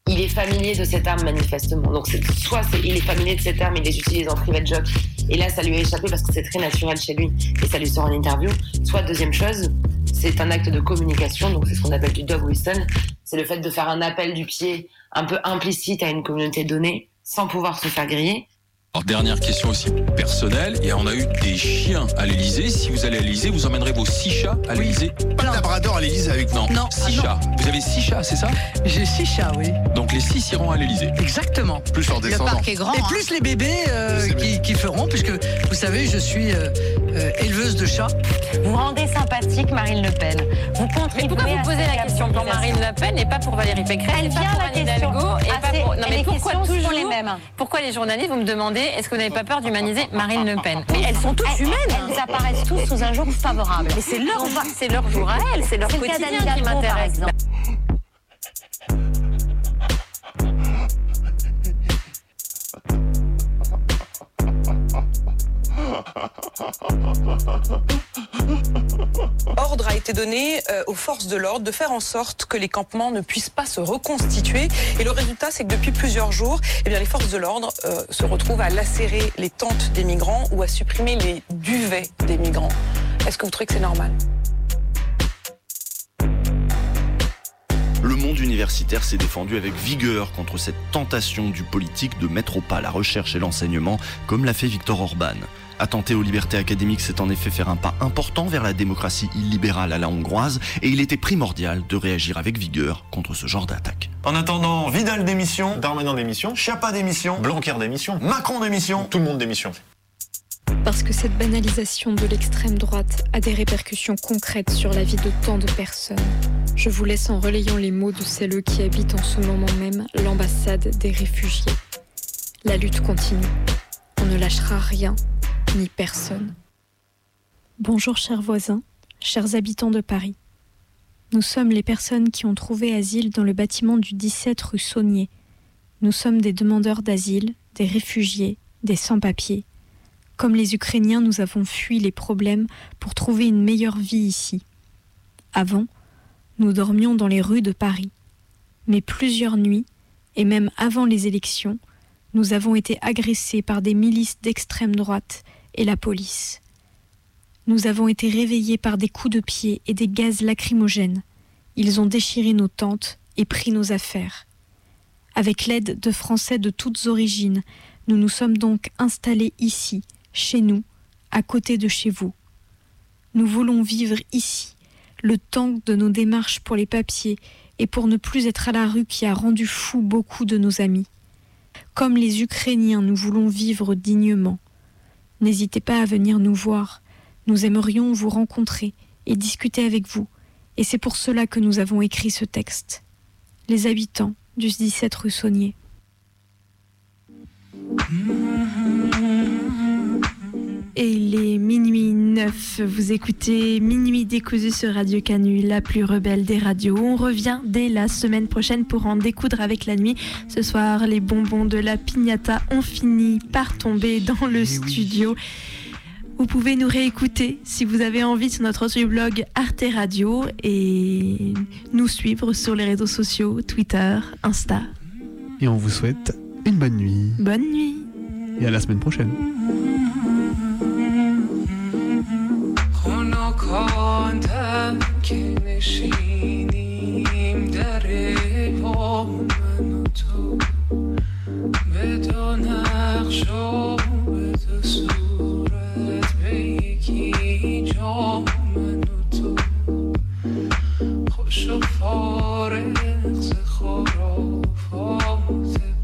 il est familier de cette arme manifestement. Donc c'est- soit c'est- il est familier de cette arme, il les utilise en private joke, et là ça lui a échappé parce que c'est très naturel chez lui et ça lui sort en interview. Soit deuxième chose, c'est un acte de communication, donc c'est ce qu'on appelle du dog whistle. C'est le fait de faire un appel du pied un peu implicite à une communauté donnée sans pouvoir se faire griller. Alors, dernière question aussi personnelle. Et on a eu des chiens à l'Elysée. Si vous allez à l'Elysée, vous emmènerez vos six chats à l'Elysée. Pas de labrador à l'Elysée avec non. Non, Six ah non. chats. Vous avez six chats, c'est ça? J'ai six chats, oui. Donc les six iront à l'Elysée. Exactement. Plus leur Le descendant. parc est grand. Et hein. plus les bébés euh, qui, qui feront, puisque vous savez, je suis euh, euh, éleveuse de chats. Vous rendez sympathique Marine Le Pen. Vous contribuez Mais pourquoi vous posez la question pour Marine Le Pen et pas pour Valérie Pécresse Elle vient pour la Anne question. Hidalgo et Ah, pas pour... Non mais les pourquoi toujours sont les mêmes. Pourquoi les journalistes vous me demandez est-ce que vous n'avez pas peur d'humaniser Marine Le Pen Mais elles sont toutes humaines. elles apparaissent tous sous un jour favorable. Mais c'est leur, c'est leur jour à elles, c'est leur quotidien qui m'intéresse. Ordre a été donné euh, aux forces de l'ordre de faire en sorte que les campements ne puissent pas se reconstituer. Et le résultat, c'est que depuis plusieurs jours, eh bien, les forces de l'ordre euh, se retrouvent à lacérer les tentes des migrants ou à supprimer les duvets des migrants. Est-ce que vous trouvez que c'est normal? Le monde universitaire s'est défendu avec vigueur contre cette tentation du politique de mettre au pas la recherche et l'enseignement, comme l'a fait Viktor Orban. Attenter aux libertés académiques, c'est en effet faire un pas important vers la démocratie illibérale à la hongroise, et il était primordial de réagir avec vigueur contre ce genre d'attaque. En attendant, Vidal démission, Darmanin démission, Chiappa démission, Blanquer démission, Macron démission, tout le monde démission. Parce que cette banalisation de l'extrême droite a des répercussions concrètes sur la vie de tant de personnes. Je vous laisse en relayant les mots de celles qui habitent en ce moment même l'ambassade des réfugiés. La lutte continue. On ne lâchera rien, ni personne. Bonjour chers voisins, chers habitants de Paris. Nous sommes les personnes qui ont trouvé asile dans le bâtiment du 17 rue Saunier. Nous sommes des demandeurs d'asile, des réfugiés, des sans-papiers. Comme les Ukrainiens, nous avons fui les problèmes pour trouver une meilleure vie ici. Avant, nous dormions dans les rues de Paris. Mais plusieurs nuits, et même avant les élections, nous avons été agressés par des milices d'extrême droite et la police. Nous avons été réveillés par des coups de pied et des gaz lacrymogènes. Ils ont déchiré nos tentes et pris nos affaires. Avec l'aide de Français de toutes origines, nous nous sommes donc installés ici, chez nous, à côté de chez vous. Nous voulons vivre ici, le temps de nos démarches pour les papiers et pour ne plus être à la rue qui a rendu fou beaucoup de nos amis. Comme les Ukrainiens, nous voulons vivre dignement. N'hésitez pas à venir nous voir. Nous aimerions vous rencontrer et discuter avec vous. Et c'est pour cela que nous avons écrit ce texte. Les habitants du 17 rue Saunier. Et il est minuit 9. Vous écoutez Minuit décousu sur Radio Canu, la plus rebelle des radios. On revient dès la semaine prochaine pour en découdre avec la nuit. Ce soir, les bonbons de la piñata ont fini par tomber dans le studio. Vous pouvez nous réécouter si vous avez envie sur notre blog Arte Radio et nous suivre sur les réseaux sociaux, Twitter, Insta. Et on vous souhaite une bonne nuit. Bonne nuit. Et à la semaine prochaine. خنکاندم که نشینیم در پا من و تو. به دو نقش و به دو صورت به یکی جا من و تو. خوش و فارغ ز خرافات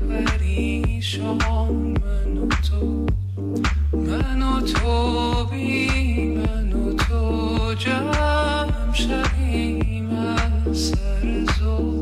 پری شام من و تو. من و تو بی من جمع شویم از سر زلف